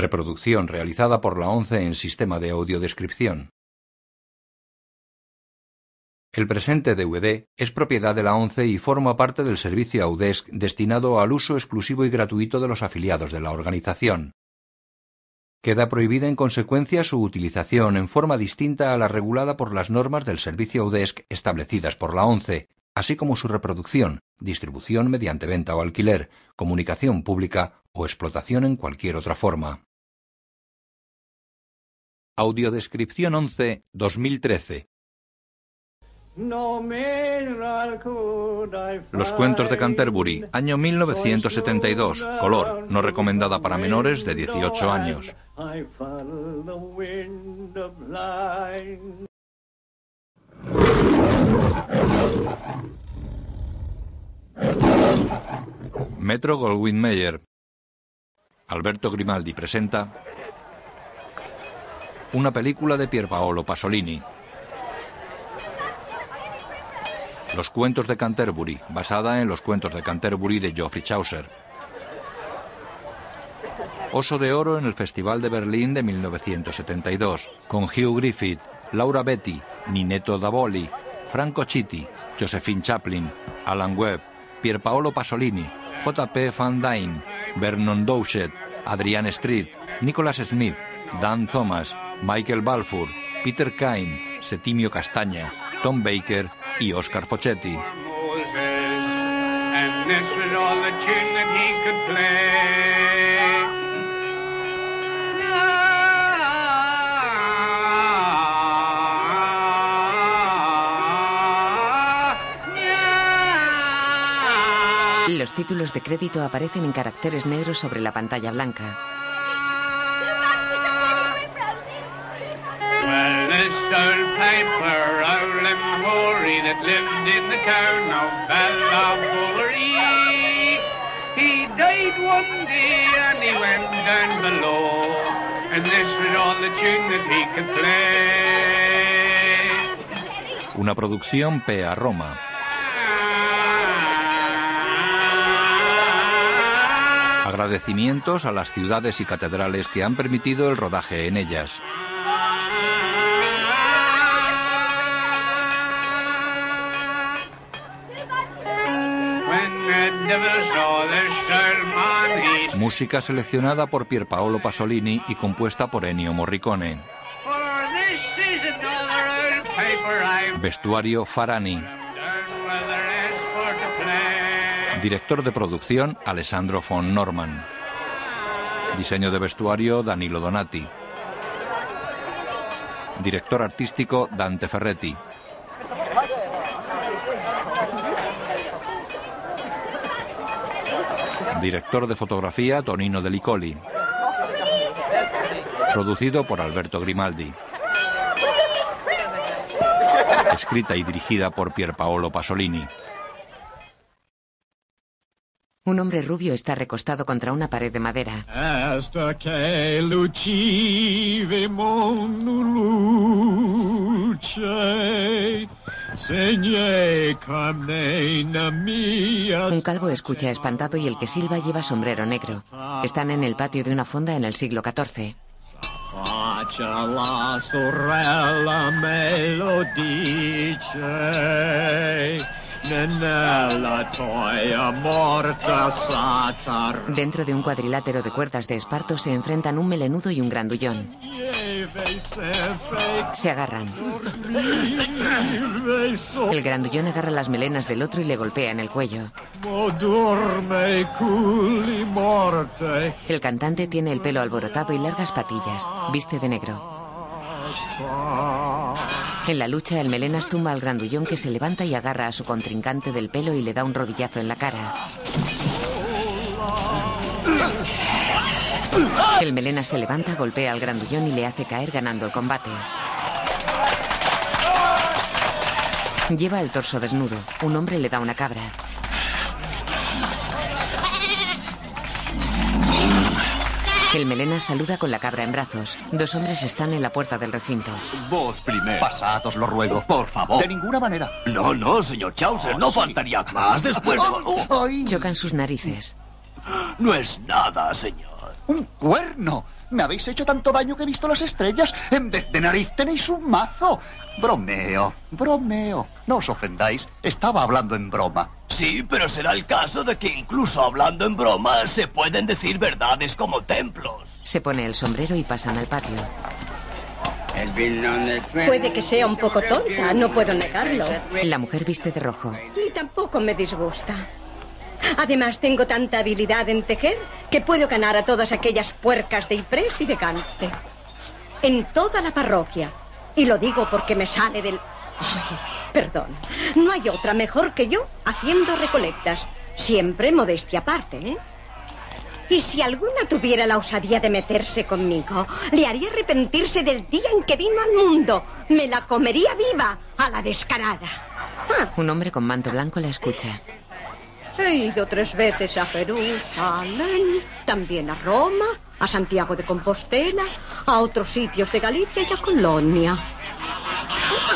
Reproducción realizada por la ONCE en sistema de audiodescripción. El presente DVD es propiedad de la ONCE y forma parte del servicio Audesc destinado al uso exclusivo y gratuito de los afiliados de la organización. Queda prohibida en consecuencia su utilización en forma distinta a la regulada por las normas del servicio Audesc establecidas por la ONCE, así como su reproducción, distribución mediante venta o alquiler, comunicación pública o explotación en cualquier otra forma. Audiodescripción 11 2013 Los cuentos de Canterbury, año 1972, color, no recomendada para menores de 18 años. Metro Goldwyn Mayer. Alberto Grimaldi presenta una película de Pierpaolo Pasolini. Los cuentos de Canterbury, basada en los cuentos de Canterbury de Geoffrey Chaucer. Oso de Oro en el Festival de Berlín de 1972, con Hugh Griffith, Laura Betty, Ninetto Davoli, Franco Chitti, Josephine Chaplin, Alan Webb, Pierpaolo Pasolini, J.P. Van Dyne, Vernon Dowsett, Adrian Street, Nicholas Smith, Dan Thomas, Michael Balfour, Peter Kine, Setimio Castaña, Tom Baker y Oscar Fochetti. Los títulos de crédito aparecen en caracteres negros sobre la pantalla blanca. Una producción PEA Roma. Agradecimientos a las ciudades y catedrales que han permitido el rodaje en ellas. Música seleccionada por Pierpaolo Pasolini y compuesta por Ennio Morricone. Vestuario Farani. Director de producción Alessandro von Norman. Diseño de vestuario Danilo Donati. Director artístico Dante Ferretti. Director de fotografía Tonino Delicoli. Producido por Alberto Grimaldi. Escrita y dirigida por Pierpaolo Pasolini. Un hombre rubio está recostado contra una pared de madera. Hasta que Un calvo escucha espantado y el que silba lleva sombrero negro. Están en el patio de una fonda en el siglo XIV. Dentro de un cuadrilátero de cuerdas de esparto se enfrentan un melenudo y un grandullón. Se agarran. El grandullón agarra las melenas del otro y le golpea en el cuello. El cantante tiene el pelo alborotado y largas patillas. Viste de negro. En la lucha, el melenas tumba al grandullón que se levanta y agarra a su contrincante del pelo y le da un rodillazo en la cara. El melenas se levanta, golpea al grandullón y le hace caer ganando el combate. Lleva el torso desnudo. Un hombre le da una cabra. El melenas saluda con la cabra en brazos. Dos hombres están en la puerta del recinto. Vos primero. Pasad, os lo ruego. Por favor. De ninguna manera. No, no, señor Chaucer, no faltaría más después de... Chocan sus narices. No es nada, señor. ¡Un cuerno! Me habéis hecho tanto daño que he visto las estrellas. En vez de nariz tenéis un mazo. Bromeo, bromeo. No os ofendáis. Estaba hablando en broma. Sí, pero será el caso de que incluso hablando en broma se pueden decir verdades como templos. Se pone el sombrero y pasan al patio. Puede que sea un poco tonta, no puedo negarlo. La mujer viste de rojo. Y tampoco me disgusta. Además, tengo tanta habilidad en tejer que puedo ganar a todas aquellas puercas de Ypres y de Gante. En toda la parroquia. Y lo digo porque me sale del... Ay, perdón. No hay otra mejor que yo haciendo recolectas. Siempre modestia aparte, ¿eh? Y si alguna tuviera la osadía de meterse conmigo, le haría arrepentirse del día en que vino al mundo. Me la comería viva a la descarada. Ah, Un hombre con manto blanco la escucha. He ido tres veces a Jerusalén, también a Roma, a Santiago de Compostela, a otros sitios de Galicia y a Colonia.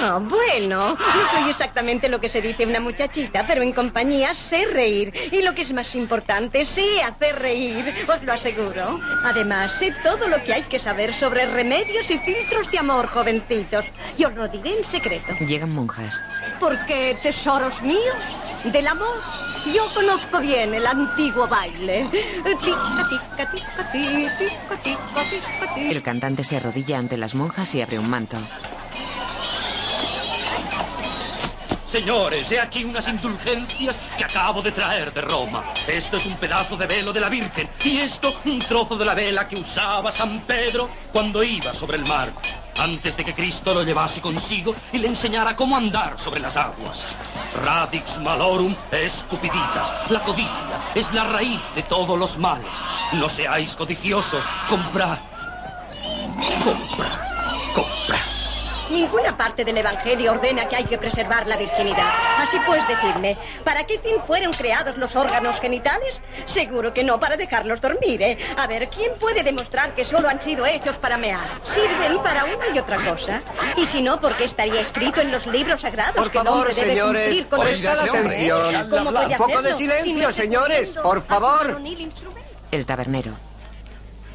Ah, bueno, no soy exactamente lo que se dice una muchachita, pero en compañía sé reír. Y lo que es más importante, sé hacer reír, os lo aseguro. Además, sé todo lo que hay que saber sobre remedios y filtros de amor, jovencitos. Y os lo diré en secreto. Llegan monjas. Porque, tesoros míos, del amor, yo conozco bien el antiguo baile. El cantante se arrodilla ante las monjas y abre un manto. Señores, he aquí unas indulgencias que acabo de traer de Roma. Esto es un pedazo de velo de la Virgen y esto un trozo de la vela que usaba San Pedro cuando iba sobre el mar, antes de que Cristo lo llevase consigo y le enseñara cómo andar sobre las aguas. Radix malorum es cupiditas. La codicia es la raíz de todos los males. No seáis codiciosos. Comprad. Comprad. Comprad. Ninguna parte del Evangelio ordena que hay que preservar la virginidad. Así pues, decidme, ¿para qué fin fueron creados los órganos genitales? Seguro que no para dejarlos dormir, ¿eh? A ver, ¿quién puede demostrar que solo han sido hechos para mear? Sirven para una y otra cosa. Y si no, ¿por qué estaría escrito en los libros sagrados Por que el favor, hombre debe señores, cumplir con a Un poco de silencio, si no estoy señores, por favor. El tabernero.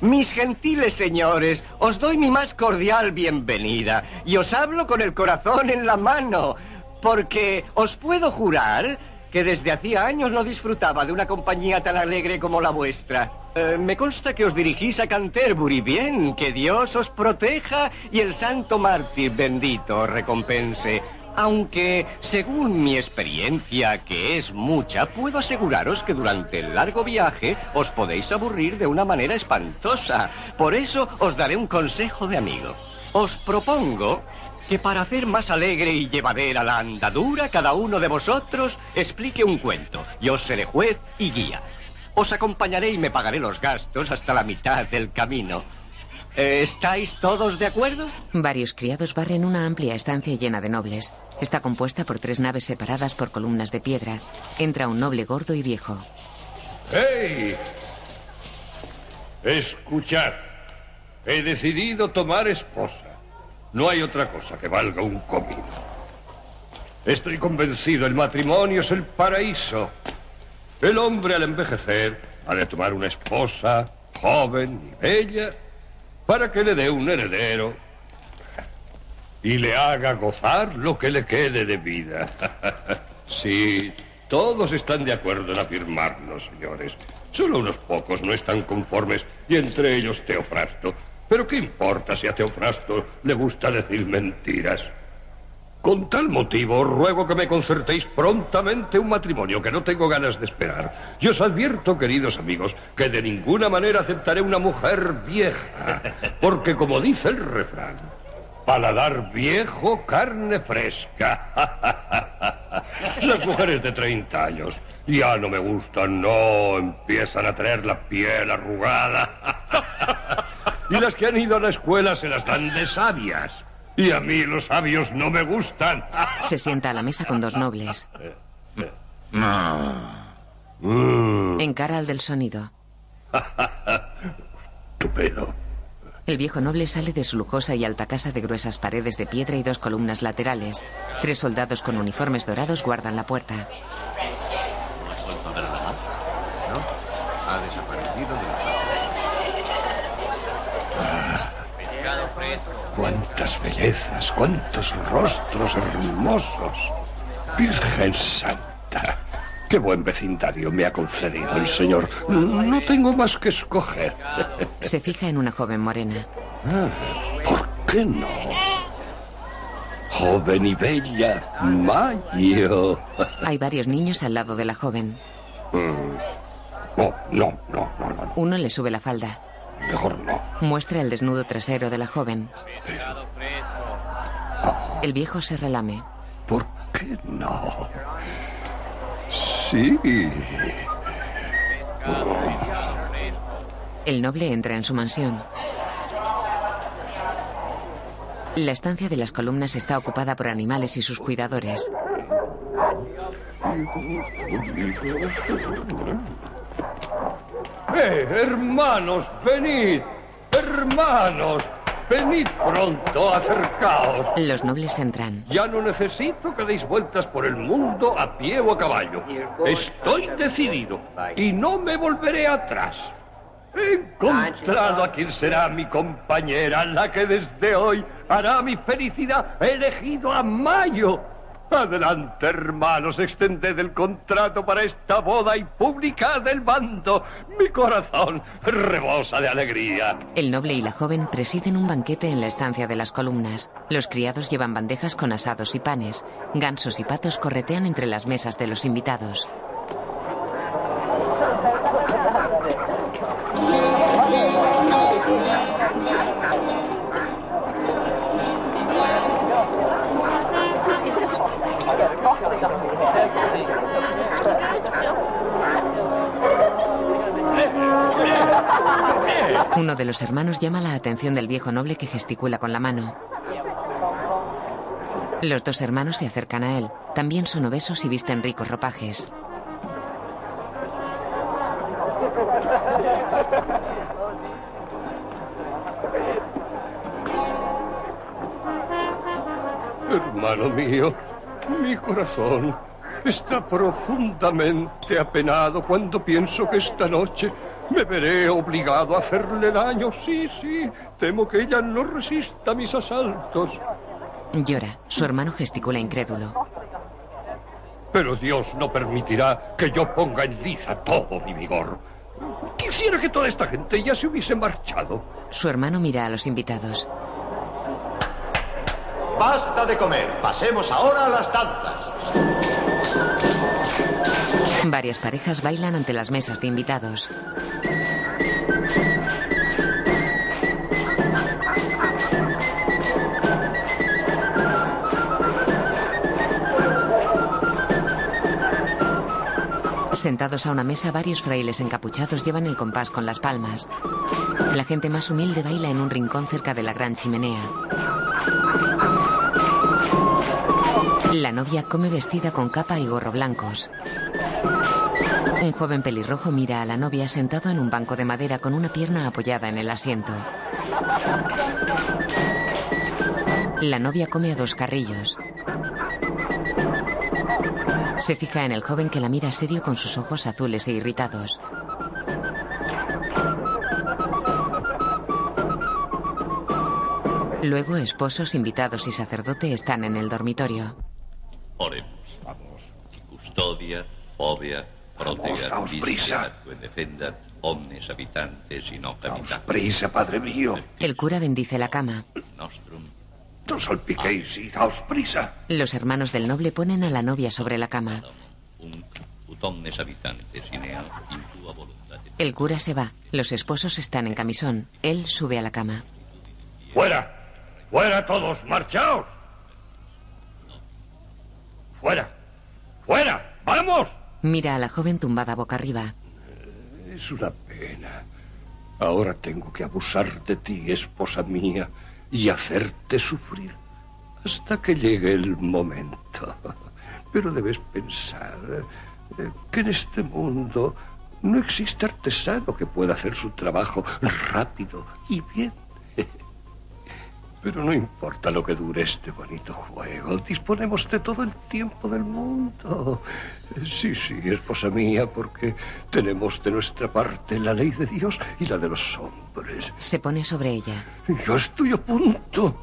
Mis gentiles señores, os doy mi más cordial bienvenida y os hablo con el corazón en la mano, porque os puedo jurar que desde hacía años no disfrutaba de una compañía tan alegre como la vuestra. Eh, me consta que os dirigís a Canterbury. Bien, que Dios os proteja y el santo mártir bendito os recompense. Aunque, según mi experiencia, que es mucha, puedo aseguraros que durante el largo viaje os podéis aburrir de una manera espantosa. Por eso os daré un consejo de amigo. Os propongo que para hacer más alegre y llevadera la andadura, cada uno de vosotros explique un cuento. Yo seré juez y guía. Os acompañaré y me pagaré los gastos hasta la mitad del camino. Eh, ¿Estáis todos de acuerdo? Varios criados barren una amplia estancia llena de nobles. Está compuesta por tres naves separadas por columnas de piedra. Entra un noble gordo y viejo. ¡Hey! Escuchad. He decidido tomar esposa. No hay otra cosa que valga un comino. Estoy convencido, el matrimonio es el paraíso. El hombre al envejecer ha de tomar una esposa joven y bella para que le dé un heredero y le haga gozar lo que le quede de vida. sí, todos están de acuerdo en afirmarlo, señores. Solo unos pocos no están conformes, y entre ellos Teofrasto. Pero ¿qué importa si a Teofrasto le gusta decir mentiras? Con tal motivo, ruego que me concertéis prontamente un matrimonio que no tengo ganas de esperar. Y os advierto, queridos amigos, que de ninguna manera aceptaré una mujer vieja, porque como dice el refrán, paladar viejo, carne fresca. Las mujeres de 30 años ya no me gustan, no, empiezan a traer la piel arrugada. Y las que han ido a la escuela se las dan de sabias. Y a mí los sabios no me gustan. Se sienta a la mesa con dos nobles. Mm, Encara al del sonido. El viejo noble sale de su lujosa y alta casa de gruesas paredes de piedra y dos columnas laterales. Tres soldados con uniformes dorados guardan la puerta. ¿No? Ha desaparecido de la cuántas bellezas, cuántos rostros hermosos. Virgen Santa, qué buen vecindario me ha concedido el Señor. No tengo más que escoger. Se fija en una joven morena. Ah, ¿Por qué no? Joven y bella, Mayo. Hay varios niños al lado de la joven. Mm. No, no, no, no, no. Uno le sube la falda. Mejor no. Muestra el desnudo trasero de la joven. El viejo se relame. ¿Por qué no? Sí. El noble entra en su mansión. La estancia de las columnas está ocupada por animales y sus cuidadores. ¡Eh, hermanos, venid! ¡Hermanos! Venid pronto, acercaos. Los nobles entran. Ya no necesito que deis vueltas por el mundo a pie o a caballo. Estoy decidido y no me volveré atrás. He encontrado a quien será mi compañera, la que desde hoy hará mi felicidad. He elegido a Mayo. Adelante, hermanos, extended el contrato para esta boda y publicad el bando. Mi corazón rebosa de alegría. El noble y la joven presiden un banquete en la estancia de las columnas. Los criados llevan bandejas con asados y panes. Gansos y patos corretean entre las mesas de los invitados. Uno de los hermanos llama la atención del viejo noble que gesticula con la mano. Los dos hermanos se acercan a él. También son obesos y visten ricos ropajes. Hermano mío, mi corazón está profundamente apenado cuando pienso que esta noche me veré obligado a hacerle daño. Sí, sí, temo que ella no resista mis asaltos. Llora. Su hermano gesticula incrédulo. Pero Dios no permitirá que yo ponga en liza todo mi vigor. Quisiera que toda esta gente ya se hubiese marchado. Su hermano mira a los invitados. Basta de comer. Pasemos ahora a las danzas. Varias parejas bailan ante las mesas de invitados. Sentados a una mesa, varios frailes encapuchados llevan el compás con las palmas. La gente más humilde baila en un rincón cerca de la gran chimenea. La novia come vestida con capa y gorro blancos. Un joven pelirrojo mira a la novia sentado en un banco de madera con una pierna apoyada en el asiento. La novia come a dos carrillos. Se fija en el joven que la mira serio con sus ojos azules e irritados. Luego esposos, invitados y sacerdote están en el dormitorio. Custodia, fobia, protegat, daos prisa. defendat, omnes habitantes y no habitantes. Prisa, padre mío. El cura bendice la cama. Nostrum. No salpiquéis y daos prisa. Los hermanos del noble ponen a la novia sobre la cama. El cura se va. Los esposos están en camisón. Él sube a la cama. ¡Fuera! ¡Fuera todos! ¡Marchaos! ¡Fuera! ¡Fuera! ¡Vamos! Mira a la joven tumbada boca arriba. Es una pena. Ahora tengo que abusar de ti, esposa mía, y hacerte sufrir hasta que llegue el momento. Pero debes pensar eh, que en este mundo no existe artesano que pueda hacer su trabajo rápido y bien. Pero no importa lo que dure este bonito juego. Disponemos de todo el tiempo del mundo. Sí, sí, esposa mía, porque tenemos de nuestra parte la ley de Dios y la de los hombres. Se pone sobre ella. Yo estoy a punto.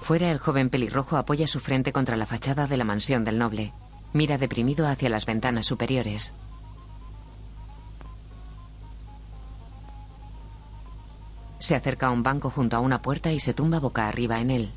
Fuera, el joven pelirrojo apoya su frente contra la fachada de la mansión del noble. Mira deprimido hacia las ventanas superiores. Se acerca a un banco junto a una puerta y se tumba boca arriba en él.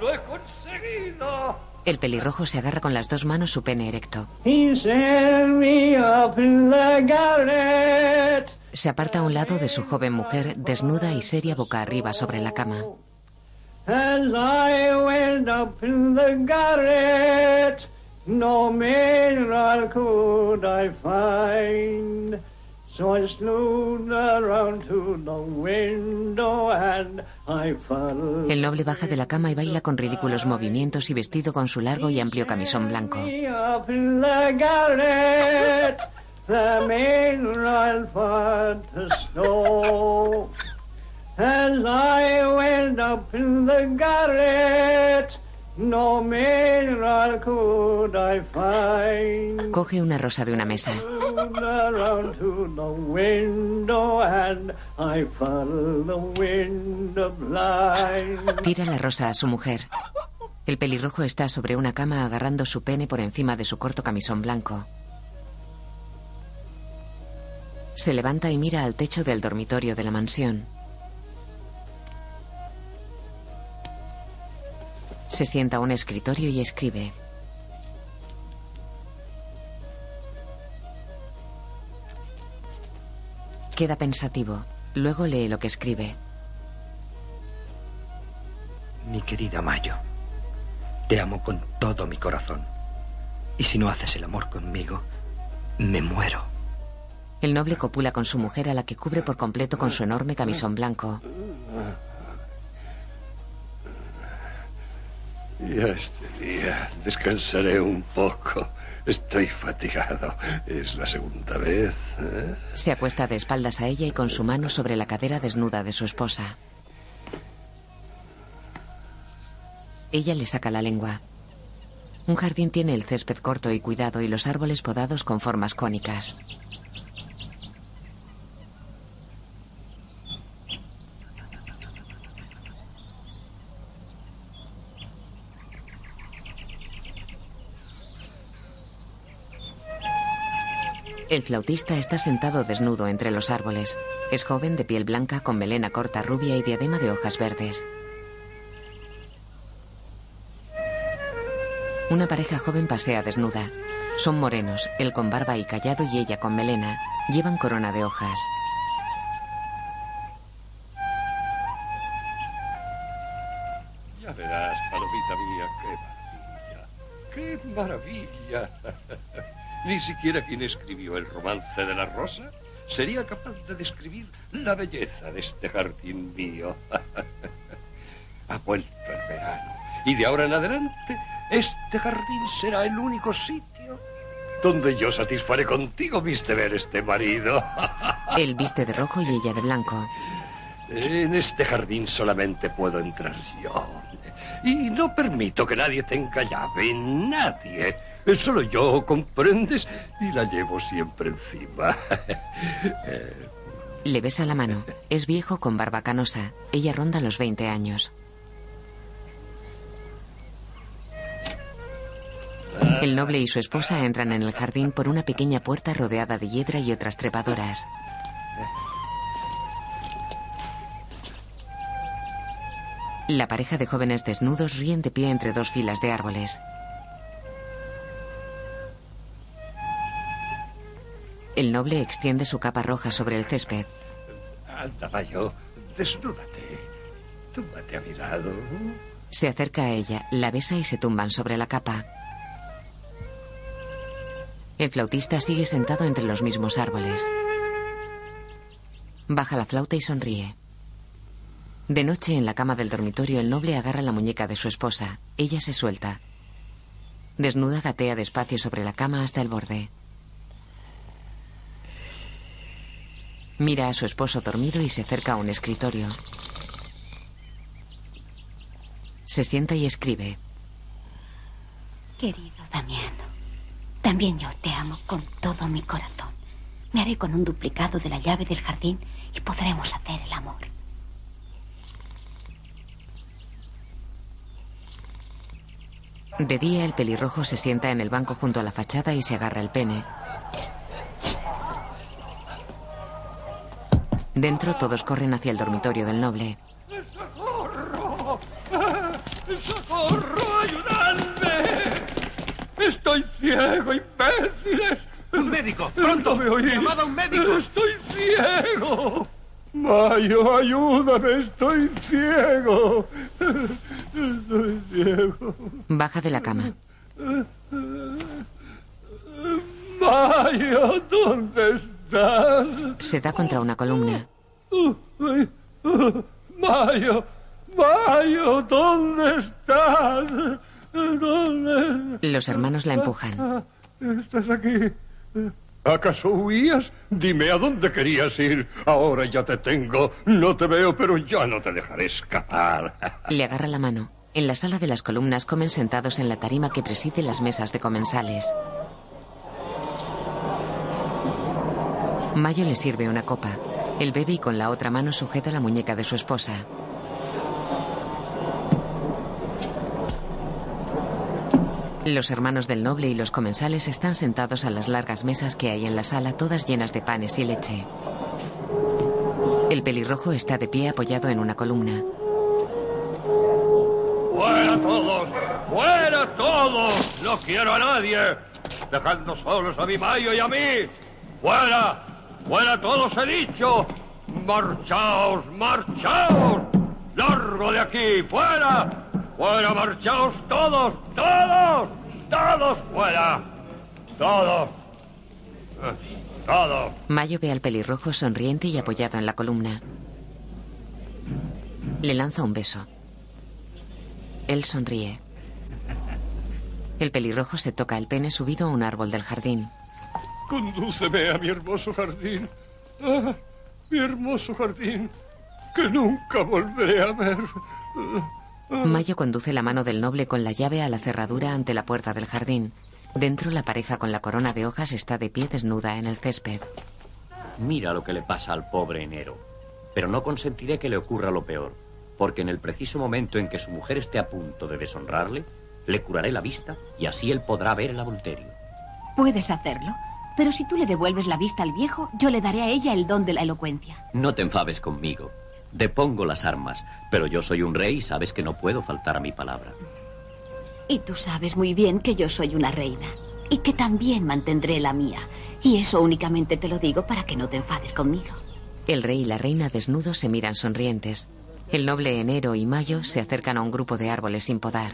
¡Lo he conseguido! El pelirrojo se agarra con las dos manos su pene erecto. He set me up in the garret. Se aparta a un lado de su joven mujer, desnuda y seria boca arriba sobre la cama. As I went up in the garret, no mineral could I find. So I slewed around to the window and I fell. El noble baja de la cama y baila con ridículos movimientos y vestido con su largo y amplio camisón blanco. The mineral for the snow. As I went up in the garret, no mineral could I find. Coge una rosa de una mesa. Around to the window and I followed the window blind. Tira la rosa a su mujer. El pelirrojo está sobre una cama agarrando su pene por encima de su corto camisón blanco. Se levanta y mira al techo del dormitorio de la mansión. Se sienta a un escritorio y escribe. Queda pensativo. Luego lee lo que escribe. Mi querida Mayo, te amo con todo mi corazón. Y si no haces el amor conmigo, me muero. El noble copula con su mujer a la que cubre por completo con su enorme camisón blanco. Ya este día descansaré un poco. Estoy fatigado. Es la segunda vez. ¿eh? Se acuesta de espaldas a ella y con su mano sobre la cadera desnuda de su esposa. Ella le saca la lengua. Un jardín tiene el césped corto y cuidado y los árboles podados con formas cónicas. El flautista está sentado desnudo entre los árboles. Es joven de piel blanca con melena corta rubia y diadema de hojas verdes. Una pareja joven pasea desnuda. Son morenos, él con barba y callado y ella con melena. Llevan corona de hojas. Ya verás, palomita mía, qué maravilla. ¡Qué maravilla! Ni siquiera quien escribió el romance de la rosa sería capaz de describir la belleza de este jardín mío. ha vuelto el verano y de ahora en adelante este jardín será el único sitio donde yo satisfaré contigo mis deberes de marido. Él viste de rojo y ella de blanco. En este jardín solamente puedo entrar yo. Y no permito que nadie tenga llave, nadie. Solo yo, comprendes, y la llevo siempre encima. Eh, Le besa la mano. Es viejo con barba canosa. Ella ronda los 20 años. El noble y su esposa entran en el jardín por una pequeña puerta rodeada de hiedra y otras trepadoras. La pareja de jóvenes desnudos ríen de pie entre dos filas de árboles. El noble extiende su capa roja sobre el césped. Anda, Mayo, desnúdate. Túmbate a mi lado. Se acerca a ella, la besa y se tumban sobre la capa. El flautista sigue sentado entre los mismos árboles. Baja la flauta y sonríe. De noche, en la cama del dormitorio, el noble agarra la muñeca de su esposa. Ella se suelta. Desnuda gatea despacio sobre la cama hasta el borde. Mira a su esposo dormido y se acerca a un escritorio. Se sienta y escribe. Querido Damiano, también yo te amo con todo mi corazón. Me haré con un duplicado de la llave del jardín y podremos hacer el amor. De día, el pelirrojo se sienta en el banco junto a la fachada y se agarra el pene. Dentro, todos corren hacia el dormitorio del noble. ¡Socorro! ¡Socorro! ¡Ayudadme! ¡Estoy ciego, imbéciles! ¡Un médico! ¡Pronto! ¿No? ¡Llamad a un médico! ¡Estoy ciego! Mayo, ayúdame, estoy ciego. Estoy ciego. Baja de la cama. Mayo, ¿dónde estás? Se da contra una columna. Ay, Mayo, Mayo, ¿dónde estás? ¿Dónde? Los hermanos la empujan. Estás aquí. ¿Acaso huías? Dime a dónde querías ir. Ahora ya te tengo. No te veo, pero ya no te dejaré escapar. Le agarra la mano. En la sala de las columnas comen sentados en la tarima que preside las mesas de comensales. Mayo le sirve una copa. Él bebe y con la otra mano sujeta la muñeca de su esposa. Los hermanos del noble y los comensales están sentados a las largas mesas que hay en la sala, todas llenas de panes y leche. El pelirrojo está de pie apoyado en una columna. ¡Fuera todos! ¡Fuera todos! ¡No quiero a nadie! Dejadnos solos a mi Mayo y a mí. ¡Fuera! ¡Fuera todos he dicho! ¡Marchaos! ¡Marchaos! ¡Largo de aquí! ¡Fuera! ¡Fuera! ¡Marchaos todos! ¡Todos! ¡Todos fuera! ¡Todos! ¡Todos! Mayo ve al pelirrojo sonriente y apoyado en la columna. Le lanza un beso. Él sonríe. El pelirrojo se toca el pene subido a un árbol del jardín. Condúceme a mi hermoso jardín. Ah, mi hermoso jardín, que nunca volveré a ver. Mayo conduce la mano del noble con la llave a la cerradura ante la puerta del jardín. Dentro, la pareja con la corona de hojas está de pie desnuda en el césped. Mira lo que le pasa al pobre enero. Pero no consentiré que le ocurra lo peor, porque en el preciso momento en que su mujer esté a punto de deshonrarle, le curaré la vista y así él podrá ver el adulterio. Puedes hacerlo, pero si tú le devuelves la vista al viejo, yo le daré a ella el don de la elocuencia. No te enfades conmigo. Depongo las armas, pero yo soy un rey y sabes que no puedo faltar a mi palabra. Y tú sabes muy bien que yo soy una reina y que también mantendré la mía. Y eso únicamente te lo digo para que no te enfades conmigo. El rey y la reina desnudos se miran sonrientes. El noble Enero y Mayo se acercan a un grupo de árboles sin podar.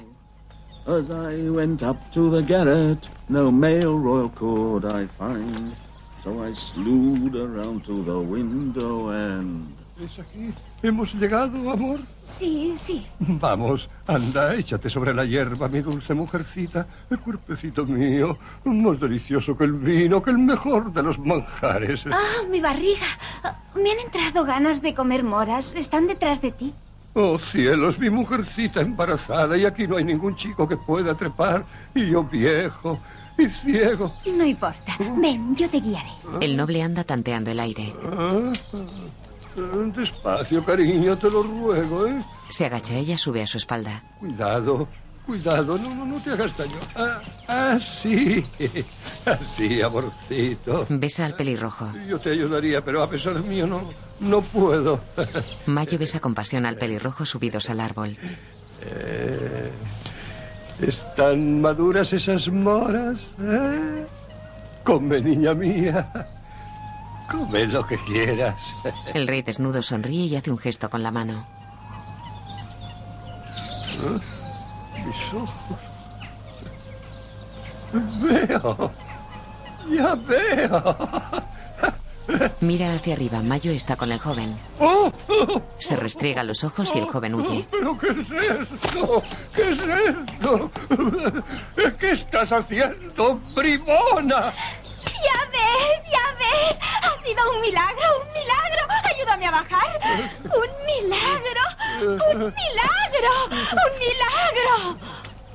As I went up to the garret, no male royal could I find. So I slewed around to the window and. ¿Es aquí? ¿Hemos llegado, amor? Sí, sí. Vamos, anda, échate sobre la hierba, mi dulce mujercita. El cuerpecito mío, más delicioso que el vino, que el mejor de los manjares. Ah, mi barriga. Me han entrado ganas de comer moras. Están detrás de ti. Oh, cielos, mi mujercita embarazada y aquí no hay ningún chico que pueda trepar. Y yo viejo y ciego. No importa. Ven, yo te guiaré. El noble anda tanteando el aire. Ah, despacio, cariño, te lo ruego, ¿eh? Se agacha, ella sube a su espalda. Cuidado, cuidado, no, no, no te hagas daño. Ah, ah, sí, así, amorcito. Besa al pelirrojo. Yo te ayudaría, pero a pesar mío no, no puedo. Mayo besa con pasión al pelirrojo subidos al árbol. Eh, ¿Están maduras esas moras? ¿eh? Come, niña mía. Come lo que quieras. El rey desnudo sonríe y hace un gesto con la mano. Mis ojos. Veo. Ya veo. Mira hacia arriba. Mayo está con el joven. Se restriega los ojos y el joven huye. ¿Pero qué es esto? ¿Qué es esto? ¿Qué estás haciendo, bribona? Ya ves, ya ves. Ha sido un milagro, un milagro. Ayúdame a bajar. Un milagro, un milagro, un milagro.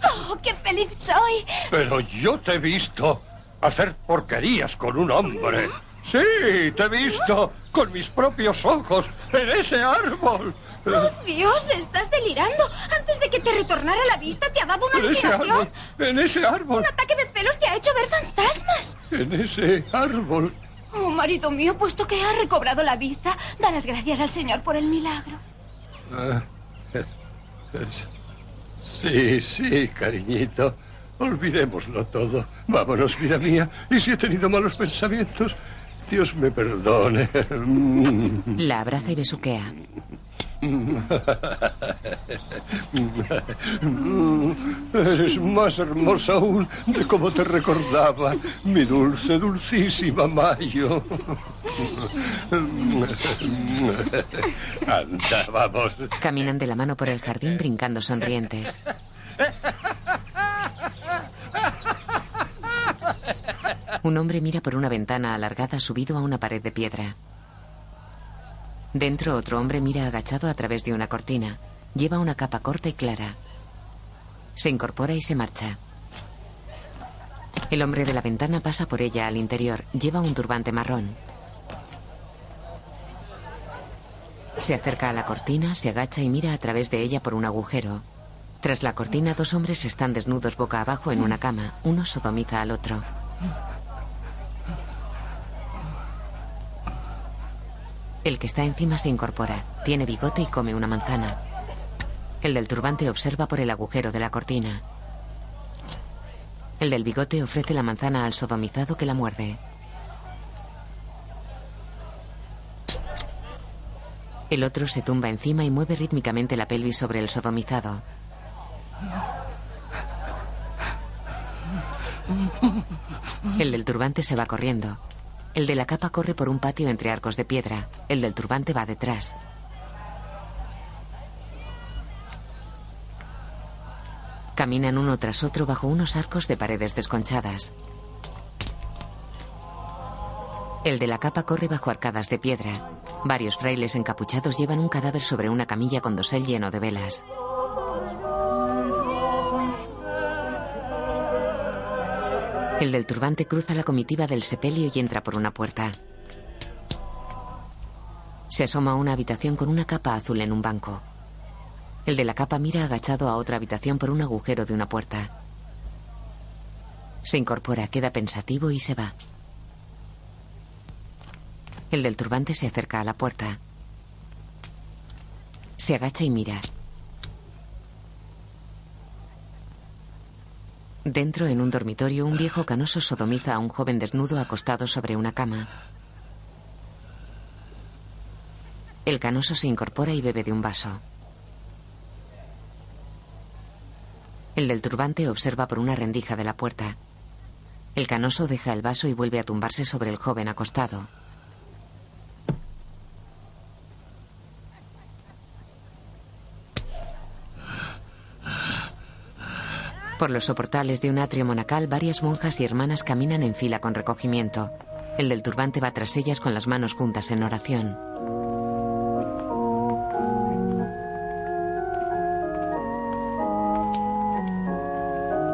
Oh, qué feliz soy. Pero yo te he visto hacer porquerías con un hombre. Sí, te he visto con mis propios ojos en ese árbol. Oh, Dios, estás delirando. Antes de que te retornara la vista, te ha dado una En ese árbol, en ese árbol, Un ataque de celos te ha hecho ver fantasmas. en ese árbol. Oh, marido mío, puesto que ha recobrado la vista, da las gracias al Señor por el milagro. Ah, es- Sí, sí, cariñito. Olvidémoslo todo. Vámonos, vida mía. Y si he tenido malos pensamientos, Dios me perdone. La abraza y besuquea. Eres más hermosa aún de como te recordaba, mi dulce, dulcísima Mayo. Anda, vamos. Caminan de la mano por el jardín brincando sonrientes. Un hombre mira por una ventana alargada subido a una pared de piedra. Dentro otro hombre mira agachado a través de una cortina. Lleva una capa corta y clara. Se incorpora y se marcha. El hombre de la ventana pasa por ella al interior. Lleva un turbante marrón. Se acerca a la cortina, se agacha y mira a través de ella por un agujero. Tras la cortina, dos hombres están desnudos boca abajo en una cama. Uno sodomiza al otro. El que está encima se incorpora. Tiene bigote y come una manzana. El del turbante observa por el agujero de la cortina. El del bigote ofrece la manzana al sodomizado que la muerde. El otro se tumba encima y mueve rítmicamente la pelvis sobre el sodomizado. El del turbante se va corriendo. El de la capa corre por un patio entre arcos de piedra. El del turbante va detrás. Caminan uno tras otro bajo unos arcos de paredes desconchadas. El de la capa corre bajo arcadas de piedra. Varios frailes encapuchados llevan un cadáver sobre una camilla con dosel lleno de velas. El del turbante cruza la comitiva del sepelio y entra por una puerta. Se asoma a una habitación con una capa azul en un banco. El de la capa mira agachado a otra habitación por un agujero de una puerta. Se incorpora, queda pensativo y se va. El del turbante se acerca a la puerta. Se agacha y mira. Dentro, en un dormitorio, un viejo canoso sodomiza a un joven desnudo acostado sobre una cama. El canoso se incorpora y bebe de un vaso. El del turbante observa por una rendija de la puerta. El canoso deja el vaso y vuelve a tumbarse sobre el joven acostado. Por los soportales de un atrio monacal, varias monjas y hermanas caminan en fila con recogimiento. El del turbante va tras ellas con las manos juntas en oración.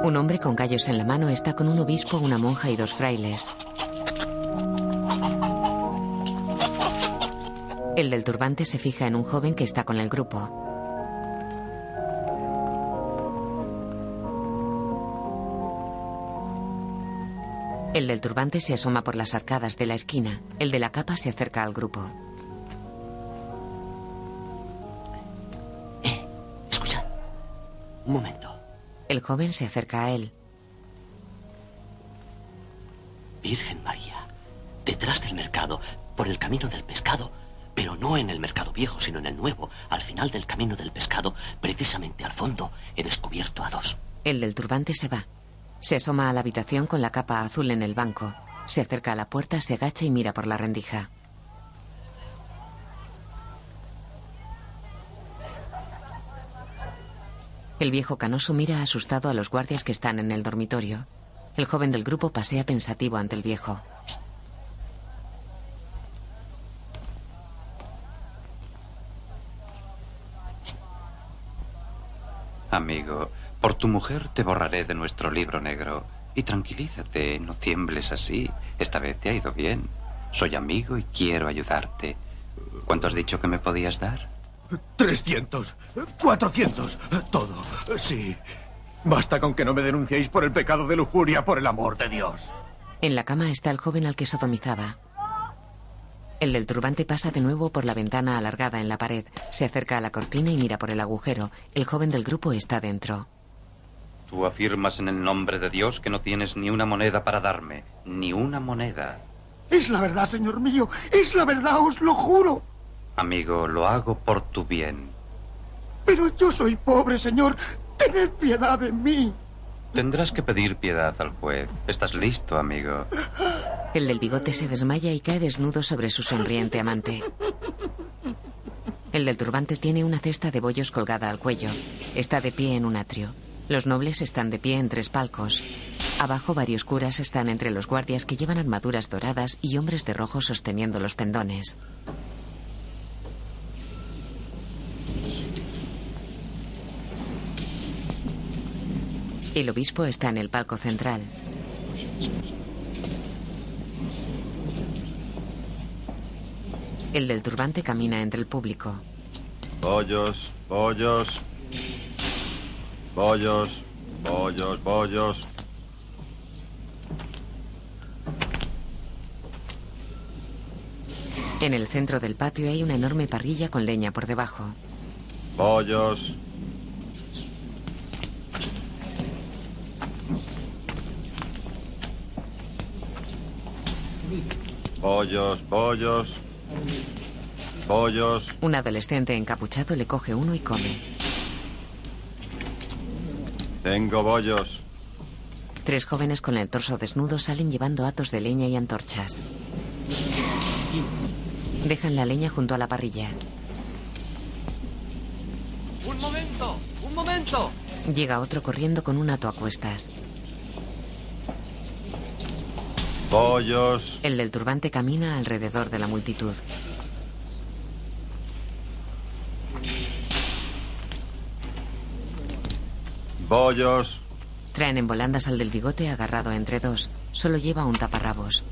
Un hombre con callos en la mano está con un obispo, una monja y dos frailes. El del turbante se fija en un joven que está con el grupo. El del turbante se asoma por las arcadas de la esquina. El de la capa se acerca al grupo. Un momento. El joven se acerca a él. Virgen María, detrás del mercado, por el camino del pescado, pero no en el mercado viejo, sino en el nuevo, al final del camino del pescado, precisamente al fondo, he descubierto a dos. El del turbante se va. Se asoma a la habitación con la capa azul en el banco. Se acerca a la puerta, se agacha y mira por la rendija. El viejo canoso mira asustado a los guardias que están en el dormitorio. El joven del grupo pasea pensativo ante el viejo. Amigo, por tu mujer te borraré de nuestro libro negro. Y tranquilízate, no tiembles así. Esta vez te ha ido bien. Soy amigo y quiero ayudarte. ¿Cuánto has dicho que me podías dar? 300, 400, todo. Sí. Basta con que no me denunciéis por el pecado de lujuria, por el amor de Dios. En la cama está el joven al que sodomizaba. El del turbante pasa de nuevo por la ventana alargada en la pared. Se acerca a la cortina y mira por el agujero. El joven del grupo está dentro. Tú afirmas en el nombre de Dios que no tienes ni una moneda para darme. Ni una moneda. Es la verdad, señor mío. Es la verdad, os lo juro. Amigo, lo hago por tu bien. Pero yo soy pobre, señor. Tened piedad de mí. Tendrás que pedir piedad al juez. ¿Estás listo, amigo? El del bigote se desmaya y cae desnudo sobre su sonriente amante. El del turbante tiene una cesta de bollos colgada al cuello. Está de pie en un atrio. Los nobles están de pie en tres palcos. Abajo varios curas están entre los guardias que llevan armaduras doradas y hombres de rojo sosteniendo los pendones. El obispo está en el palco central. El del turbante camina entre el público. Bollos, bollos. Bollos, bollos, bollos. En el centro del patio hay una enorme parrilla con leña por debajo. Bollos. Bollos, bollos. Bollos. Un adolescente encapuchado le coge uno y come. Tengo bollos. Tres jóvenes con el torso desnudo salen llevando atos de leña y antorchas. Dejan la leña junto a la parrilla. ¡Un momento! ¡Un momento! Llega otro corriendo con un hato a cuestas. Bollos. El del turbante camina alrededor de la multitud. Bollos. Traen en volandas al del bigote agarrado entre dos. Solo lleva un taparrabos.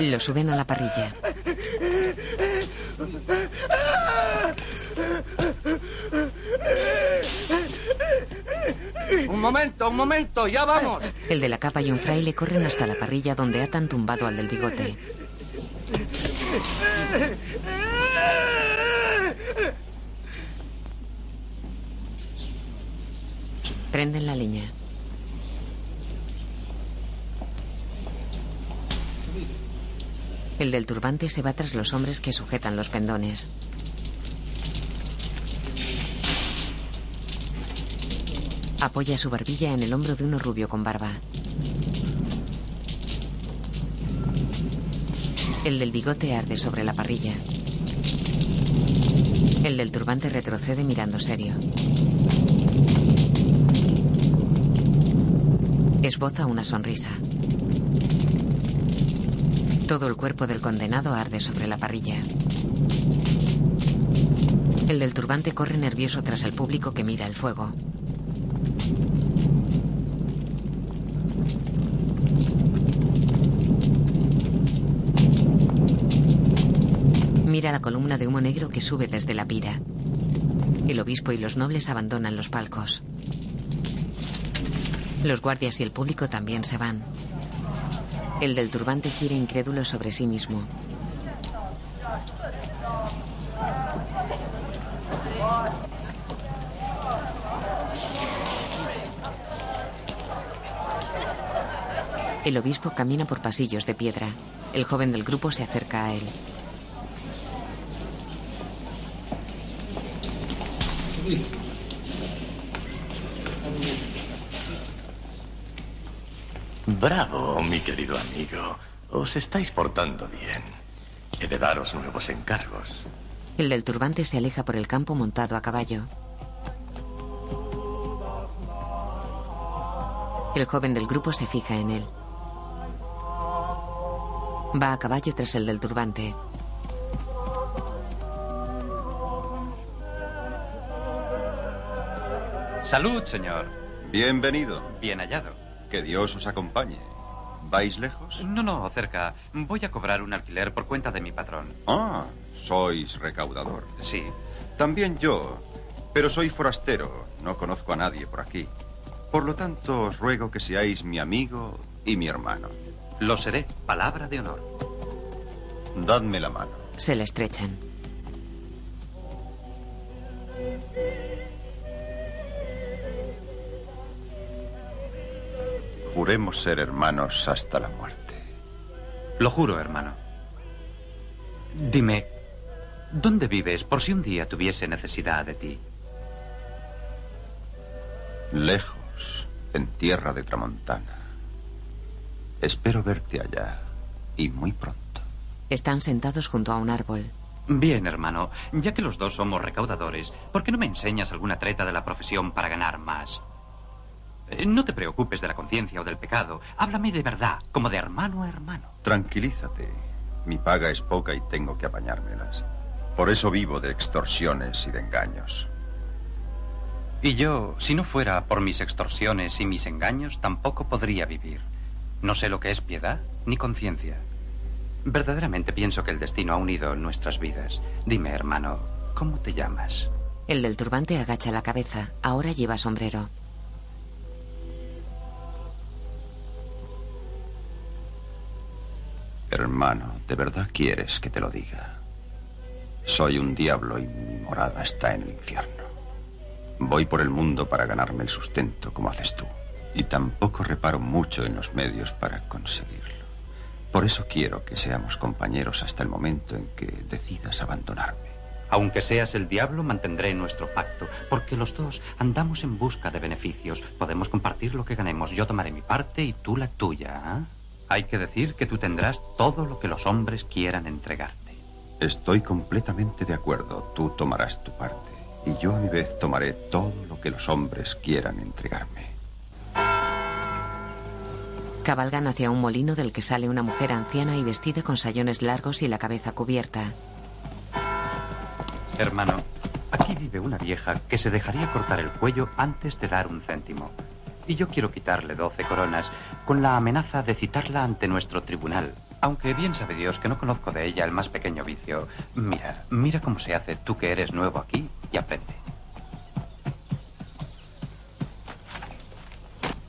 Lo suben a la parrilla. Un momento, un momento, ya vamos. El de la capa y un fraile corren hasta la parrilla donde atan tumbado al del bigote. Prenden la leña. El del turbante se va tras los hombres que sujetan los pendones. Apoya su barbilla en el hombro de uno rubio con barba. El del bigote arde sobre la parrilla. El del turbante retrocede mirando serio. Esboza una sonrisa. Todo el cuerpo del condenado arde sobre la parrilla. El del turbante corre nervioso tras el público que mira el fuego. La columna de humo negro que sube desde la pira. El obispo y los nobles abandonan los palcos. Los guardias y el público también se van. El del turbante gira incrédulo sobre sí mismo. El obispo camina por pasillos de piedra. El joven del grupo se acerca a él. Bravo, mi querido amigo. Os estáis portando bien. He de daros nuevos encargos. El del turbante se aleja por el campo montado a caballo. El joven del grupo se fija en él. Va a caballo tras el del turbante. Salud, señor. Bienvenido. Bien hallado. Que Dios os acompañe. ¿Vais lejos? No, no, cerca. Voy a cobrar un alquiler por cuenta de mi patrón. Ah, sois recaudador. Sí. También yo. Pero soy forastero. No conozco a nadie por aquí. Por lo tanto, os ruego que seáis mi amigo y mi hermano. Lo seré. Palabra de honor. Dadme la mano. Se le estrechan. Juremos ser hermanos hasta la muerte. Lo juro, hermano. Dime, ¿dónde vives por si un día tuviese necesidad de ti? Lejos, en tierra de Tramontana. Espero verte allá y muy pronto. Están sentados junto a un árbol. Bien, hermano, ya que los dos somos recaudadores, ¿por qué no me enseñas alguna treta de la profesión para ganar más? Eh, No te preocupes de la conciencia o del pecado. Háblame de verdad, como de hermano a hermano. Tranquilízate. Mi paga es poca y tengo que apañármelas. Por eso vivo de extorsiones y de engaños. Y yo, si no fuera por mis extorsiones y mis engaños, tampoco podría vivir. No sé lo que es piedad ni conciencia. Verdaderamente pienso que el destino ha unido nuestras vidas. Dime, hermano, ¿cómo te llamas? El del turbante agacha la cabeza. Ahora lleva sombrero. Hermano, ¿de verdad quieres que te lo diga? Soy un diablo y mi morada está en el infierno. Voy por el mundo para ganarme el sustento, como haces tú. Y tampoco reparo mucho en los medios para conseguirlo. Por eso quiero que seamos compañeros hasta el momento en que decidas abandonarme. Aunque seas el diablo, mantendré nuestro pacto, porque los dos andamos en busca de beneficios. Podemos compartir lo que ganemos. Yo tomaré mi parte y tú la tuya. ¿ah? Hay que decir que tú tendrás todo lo que los hombres quieran entregarte. Estoy completamente de acuerdo. Tú tomarás tu parte. Y yo a mi vez tomaré todo lo que los hombres quieran entregarme. Cabalgan hacia un molino del que sale una mujer anciana y vestida con sayones largos y la cabeza cubierta. Hermano, aquí vive una vieja que se dejaría cortar el cuello antes de dar un céntimo. Y yo quiero quitarle doce coronas con la amenaza de citarla ante nuestro tribunal. Aunque bien sabe Dios que no conozco de ella el más pequeño vicio. Mira, mira cómo se hace tú que eres nuevo aquí y aprende.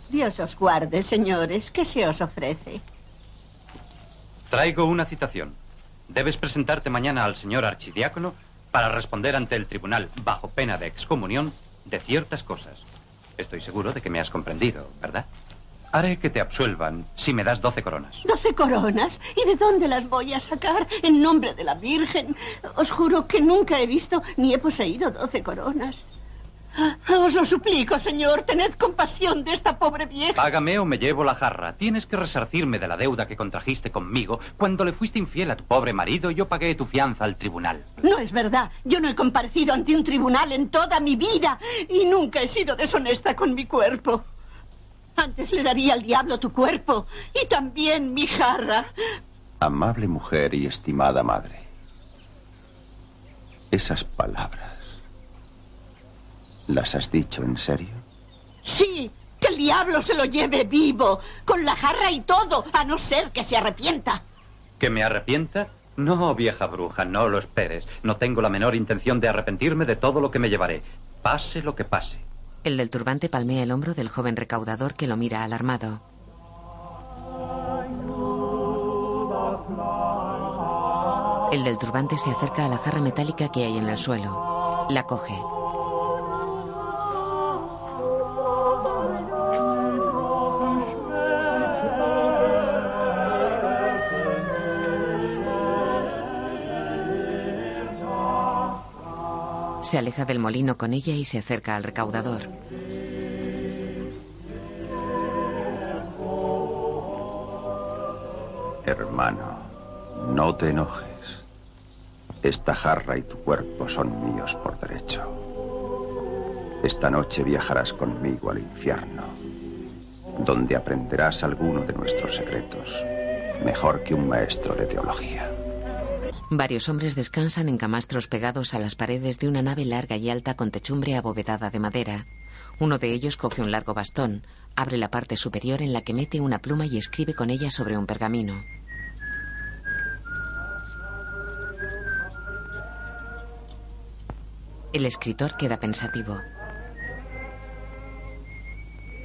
Dios os guarde, señores. ¿Qué se os ofrece? Traigo una citación. Debes presentarte mañana al señor archidiácono para responder ante el tribunal, bajo pena de excomunión, de ciertas cosas. Estoy seguro de que me has comprendido, ¿verdad? Haré que te absuelvan si me das doce coronas. ¿Doce coronas? ¿Y de dónde las voy a sacar? En nombre de la Virgen. Os juro que nunca he visto ni he poseído doce coronas. Os lo suplico, señor, tened compasión de esta pobre vieja. Págame o me llevo la jarra. Tienes que resarcirme de la deuda que contrajiste conmigo cuando le fuiste infiel a tu pobre marido y yo pagué tu fianza al tribunal. No es verdad. Yo no he comparecido ante un tribunal en toda mi vida y nunca he sido deshonesta con mi cuerpo. Antes le daría al diablo tu cuerpo y también mi jarra. Amable mujer y estimada madre. Esas palabras. ¿Las has dicho en serio? Sí, que el diablo se lo lleve vivo, con la jarra y todo, a no ser que se arrepienta. ¿Que me arrepienta? No, vieja bruja, no lo esperes. No tengo la menor intención de arrepentirme de todo lo que me llevaré. Pase lo que pase. El del turbante palmea el hombro del joven recaudador que lo mira alarmado. El del turbante se acerca a la jarra metálica que hay en el suelo. La coge. Se aleja del molino con ella y se acerca al recaudador. Hermano, no te enojes. Esta jarra y tu cuerpo son míos por derecho. Esta noche viajarás conmigo al infierno, donde aprenderás alguno de nuestros secretos, mejor que un maestro de teología. Varios hombres descansan en camastros pegados a las paredes de una nave larga y alta con techumbre abovedada de madera. Uno de ellos coge un largo bastón, abre la parte superior en la que mete una pluma y escribe con ella sobre un pergamino. El escritor queda pensativo.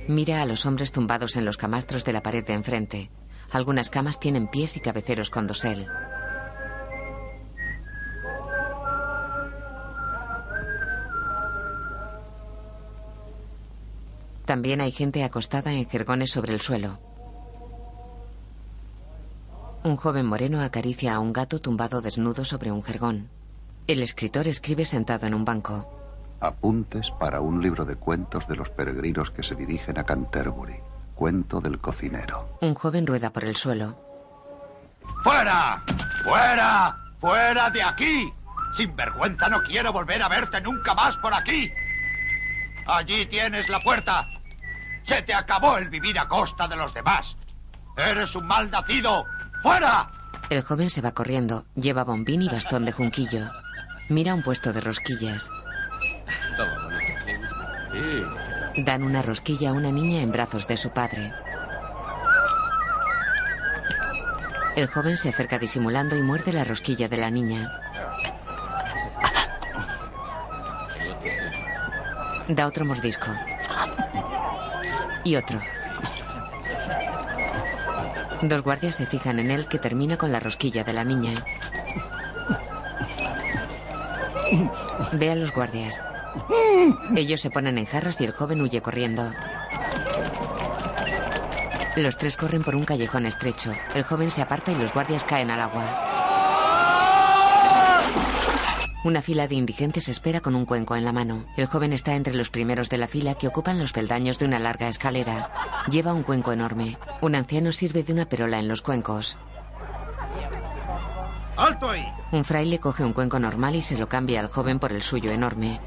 Mira a los hombres tumbados en los camastros de la pared de enfrente. Algunas camas tienen pies y cabeceros con dosel. También hay gente acostada en jergones sobre el suelo. Un joven moreno acaricia a un gato tumbado desnudo sobre un jergón. El escritor escribe sentado en un banco. Apuntes para un libro de cuentos de los peregrinos que se dirigen a Canterbury. Cuento del cocinero. Un joven rueda por el suelo. ¡Fuera! ¡Fuera! ¡Fuera de aquí! Sin vergüenza no quiero volver a verte nunca más por aquí. Allí tienes la puerta. Se te acabó el vivir a costa de los demás. Eres un mal nacido. ¡Fuera! El joven se va corriendo. Lleva bombín y bastón de junquillo. Mira un puesto de rosquillas. Dan una rosquilla a una niña en brazos de su padre. El joven se acerca disimulando y muerde la rosquilla de la niña. Da otro mordisco. Y otro. Dos guardias se fijan en él que termina con la rosquilla de la niña. Ve a los guardias. Ellos se ponen en jarras y el joven huye corriendo. Los tres corren por un callejón estrecho. El joven se aparta y los guardias caen al agua. Una fila de indigentes espera con un cuenco en la mano. El joven está entre los primeros de la fila que ocupan los peldaños de una larga escalera. Lleva un cuenco enorme. Un anciano sirve de una perola en los cuencos. ¡Alto ahí! Un fraile coge un cuenco normal y se lo cambia al joven por el suyo enorme.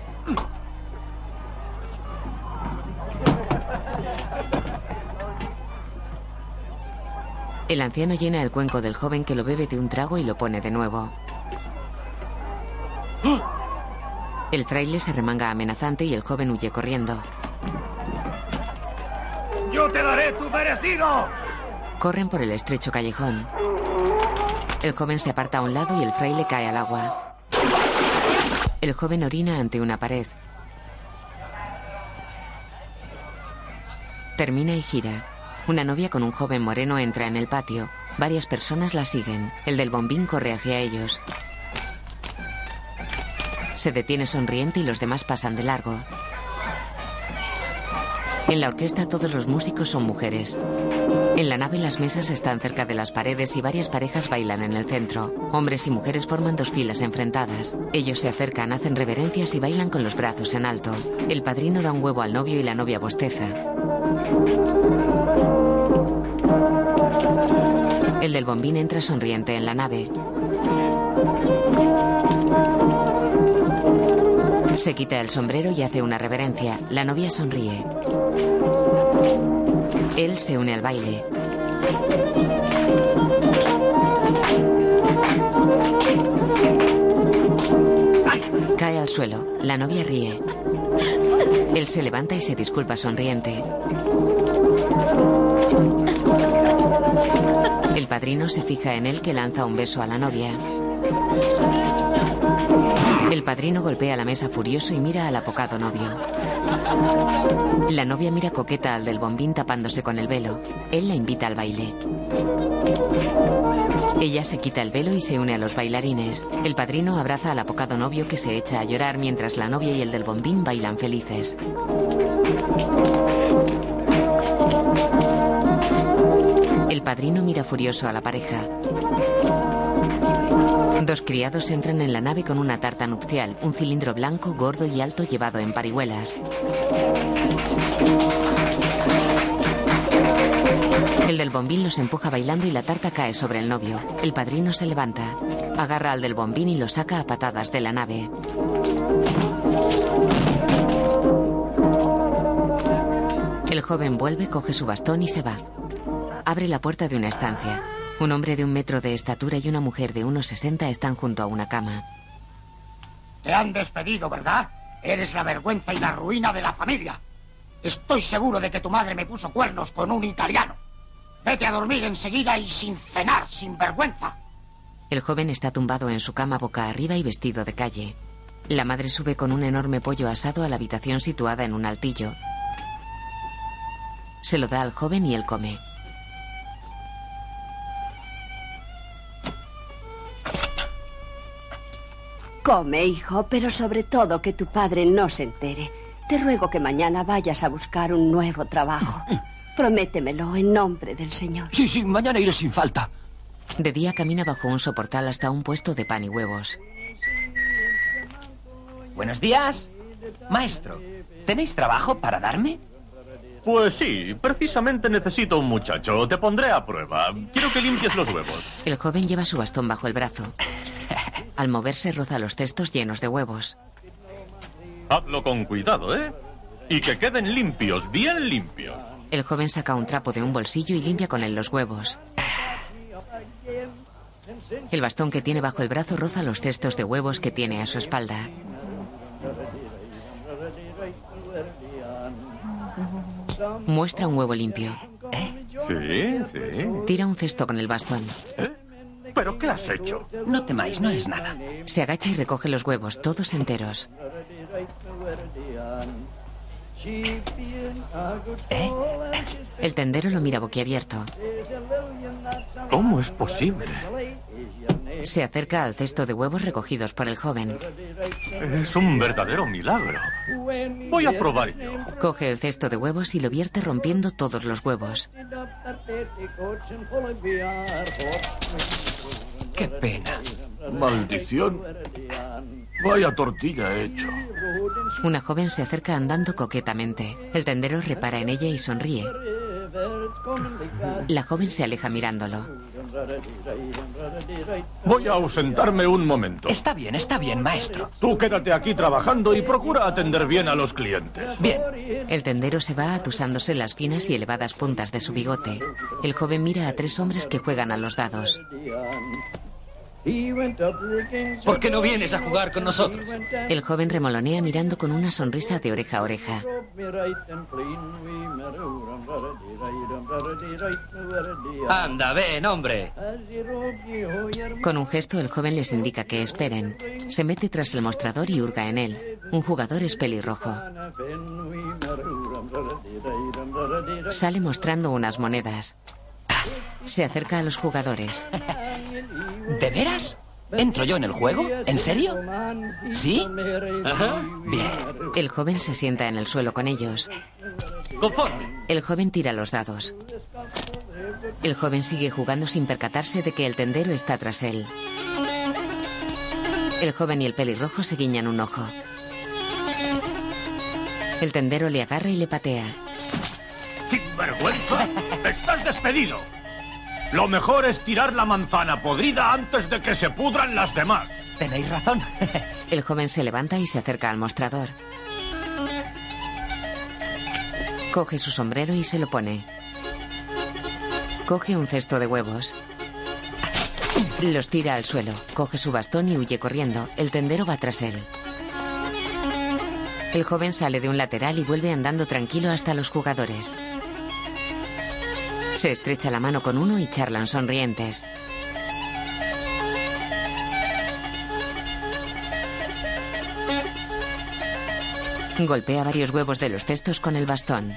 El anciano llena el cuenco del joven que lo bebe de un trago y lo pone de nuevo. El fraile se remanga amenazante y el joven huye corriendo. ¡Yo te daré tu merecido! Corren por el estrecho callejón. El joven se aparta a un lado y el fraile cae al agua. El joven orina ante una pared. Termina y gira. Una novia con un joven moreno entra en el patio. Varias personas la siguen. El del bombín corre hacia ellos. Se detiene sonriente y los demás pasan de largo. En la orquesta todos los músicos son mujeres. En la nave las mesas están cerca de las paredes y varias parejas bailan en el centro. Hombres y mujeres forman dos filas enfrentadas. Ellos se acercan, hacen reverencias y bailan con los brazos en alto. El padrino da un huevo al novio y la novia bosteza. El del bombín entra sonriente en la nave. Se quita el sombrero y hace una reverencia. La novia sonríe. Él se une al baile. Cae al suelo. La novia ríe. Él se levanta y se disculpa sonriente. El padrino se fija en él que lanza un beso a la novia. El padrino golpea la mesa furioso y mira al apocado novio. La novia mira coqueta al del bombín tapándose con el velo. Él la invita al baile. Ella se quita el velo y se une a los bailarines. El padrino abraza al apocado novio que se echa a llorar mientras la novia y el del bombín bailan felices. El padrino mira furioso a la pareja. Dos criados entran en la nave con una tarta nupcial, un cilindro blanco, gordo y alto llevado en parihuelas. El del bombín los empuja bailando y la tarta cae sobre el novio. El padrino se levanta, agarra al del bombín y lo saca a patadas de la nave. El joven vuelve, coge su bastón y se va. Abre la puerta de una estancia. Un hombre de un metro de estatura y una mujer de unos 60 están junto a una cama. Te han despedido, ¿verdad? Eres la vergüenza y la ruina de la familia. Estoy seguro de que tu madre me puso cuernos con un italiano. Vete a dormir enseguida y sin cenar, sin vergüenza. El joven está tumbado en su cama boca arriba y vestido de calle. La madre sube con un enorme pollo asado a la habitación situada en un altillo. Se lo da al joven y él come. Come, hijo, pero sobre todo que tu padre no se entere. Te ruego que mañana vayas a buscar un nuevo trabajo. Prométemelo en nombre del Señor. Sí, sí, mañana iré sin falta. De día camina bajo un soportal hasta un puesto de pan y huevos. Buenos días. Maestro, ¿tenéis trabajo para darme? Pues sí, precisamente necesito un muchacho. Te pondré a prueba. Quiero que limpies los huevos. El joven lleva su bastón bajo el brazo. Al moverse roza los cestos llenos de huevos. Hazlo con cuidado, ¿eh? Y que queden limpios, bien limpios. El joven saca un trapo de un bolsillo y limpia con él los huevos. El bastón que tiene bajo el brazo roza los cestos de huevos que tiene a su espalda. Muestra un huevo limpio. Sí, sí. Tira un cesto con el bastón. ¿Pero qué has hecho? No temáis, no es nada. Se agacha y recoge los huevos, todos enteros. El tendero lo mira boquiabierto. ¿Cómo es posible? Se acerca al cesto de huevos recogidos por el joven. Es un verdadero milagro. Voy a probar yo. Coge el cesto de huevos y lo vierte rompiendo todos los huevos. Qué pena. Maldición. Vaya tortilla he hecho. Una joven se acerca andando coquetamente. El tendero repara en ella y sonríe. La joven se aleja mirándolo. Voy a ausentarme un momento. Está bien, está bien, maestro. Tú quédate aquí trabajando y procura atender bien a los clientes. Bien. El tendero se va atusándose las finas y elevadas puntas de su bigote. El joven mira a tres hombres que juegan a los dados. ¿Por qué no vienes a jugar con nosotros? El joven remolonea mirando con una sonrisa de oreja a oreja. Anda, ven, hombre. Con un gesto el joven les indica que esperen. Se mete tras el mostrador y hurga en él. Un jugador es pelirrojo. Sale mostrando unas monedas. Se acerca a los jugadores. ¿De veras? ¿Entro yo en el juego? ¿En serio? ¿Sí? Ajá. Bien. El joven se sienta en el suelo con ellos. Conforme. El joven tira los dados. El joven sigue jugando sin percatarse de que el tendero está tras él. El joven y el pelirrojo se guiñan un ojo. El tendero le agarra y le patea. ¡Sin vergüenza! ¡Estás despedido! Lo mejor es tirar la manzana podrida antes de que se pudran las demás. Tenéis razón. El joven se levanta y se acerca al mostrador. Coge su sombrero y se lo pone. Coge un cesto de huevos. Los tira al suelo. Coge su bastón y huye corriendo. El tendero va tras él. El joven sale de un lateral y vuelve andando tranquilo hasta los jugadores. Se estrecha la mano con uno y charlan sonrientes. Golpea varios huevos de los cestos con el bastón.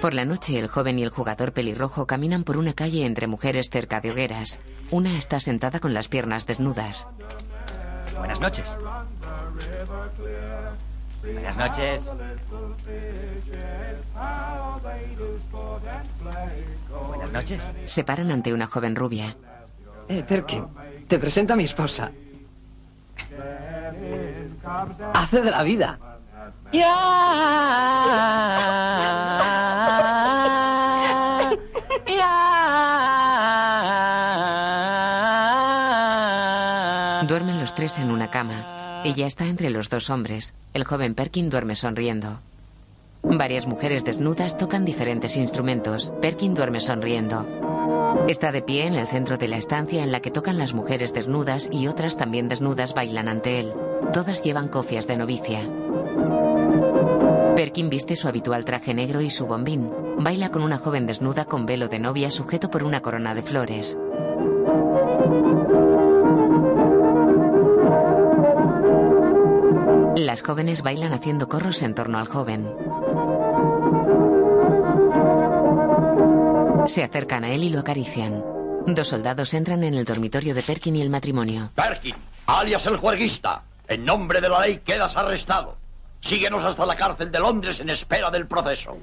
Por la noche, el joven y el jugador pelirrojo caminan por una calle entre mujeres cerca de hogueras. Una está sentada con las piernas desnudas. Buenas noches. Buenas noches. Buenas noches. Se paran ante una joven rubia. Eh, Perkin, te presento a mi esposa. Hace de la vida. Duermen los tres en una cama. Ella está entre los dos hombres. El joven Perkin duerme sonriendo. Varias mujeres desnudas tocan diferentes instrumentos. Perkin duerme sonriendo. Está de pie en el centro de la estancia en la que tocan las mujeres desnudas y otras también desnudas bailan ante él. Todas llevan cofias de novicia. Perkin viste su habitual traje negro y su bombín. Baila con una joven desnuda con velo de novia sujeto por una corona de flores. Las jóvenes bailan haciendo corros en torno al joven. Se acercan a él y lo acarician. Dos soldados entran en el dormitorio de Perkin y el matrimonio. Perkin, alias el juerguista, en nombre de la ley quedas arrestado. Síguenos hasta la cárcel de Londres en espera del proceso.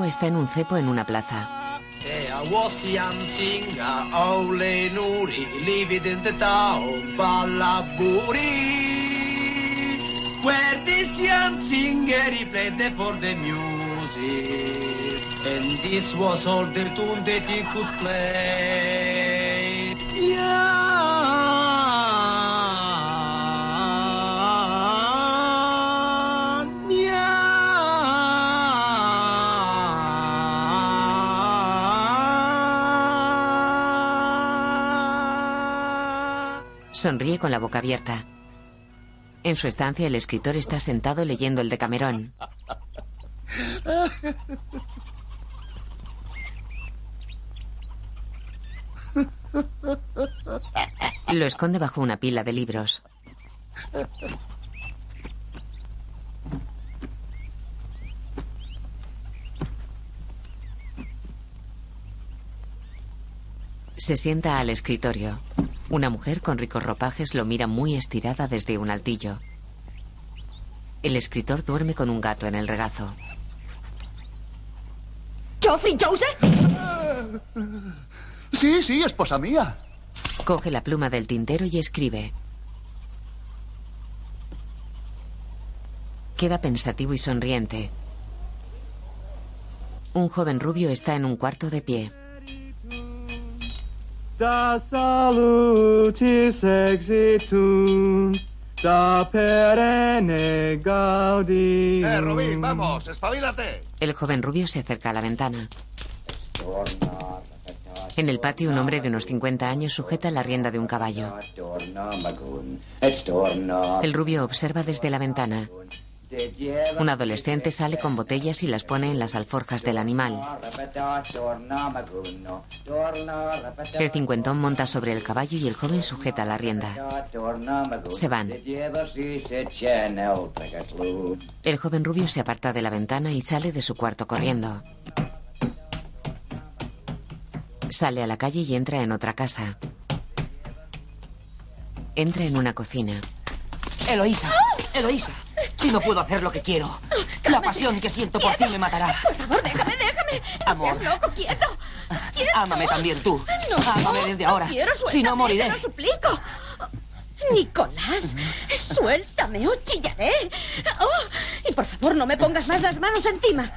Está en un cepo en una plaza. And this was all the tune that he could play. Sonríe con la boca abierta. En su estancia, el escritor está sentado leyendo el Decamerón. Lo esconde bajo una pila de libros. Se sienta al escritorio. Una mujer con ricos ropajes lo mira muy estirada desde un altillo. El escritor duerme con un gato en el regazo. ¿Geoffrey Joseph? Sí, sí, esposa mía. Coge la pluma del tintero y escribe. Queda pensativo y sonriente. Un joven rubio está en un cuarto de pie. Da salutis exitum, da perenne gaudium. Eh, Rubín, vamos, espabilate. El joven rubio se acerca a la ventana. En el patio, un hombre de unos 50 años sujeta la rienda de un caballo. El rubio observa desde la ventana. Un adolescente sale con botellas y las pone en las alforjas del animal. El cincuentón monta sobre el caballo y el joven sujeta la rienda. Se van. El joven rubio se aparta de la ventana y sale de su cuarto corriendo. Sale a la calle y entra en otra casa. Entra en una cocina. Eloísa, Eloísa, si no puedo hacer lo que quiero, la pasión que siento por ti me matará. Por favor, déjame, déjame. Amor. Estás loco, quieto. Quieto. Ámame también tú. No, Ámame desde ahora. quiero, Si no, suéltame, moriré. Te lo suplico. Nicolás, suéltame o chillaré. Oh, y por favor, no me pongas más las manos encima.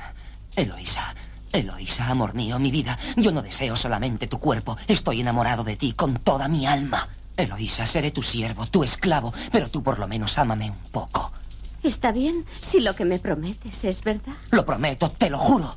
Eloísa, Eloísa, amor mío, mi vida, yo no deseo solamente tu cuerpo, estoy enamorado de ti con toda mi alma. Eloísa, seré tu siervo, tu esclavo, pero tú por lo menos ámame un poco. Está bien si lo que me prometes es verdad. Lo prometo, te lo juro.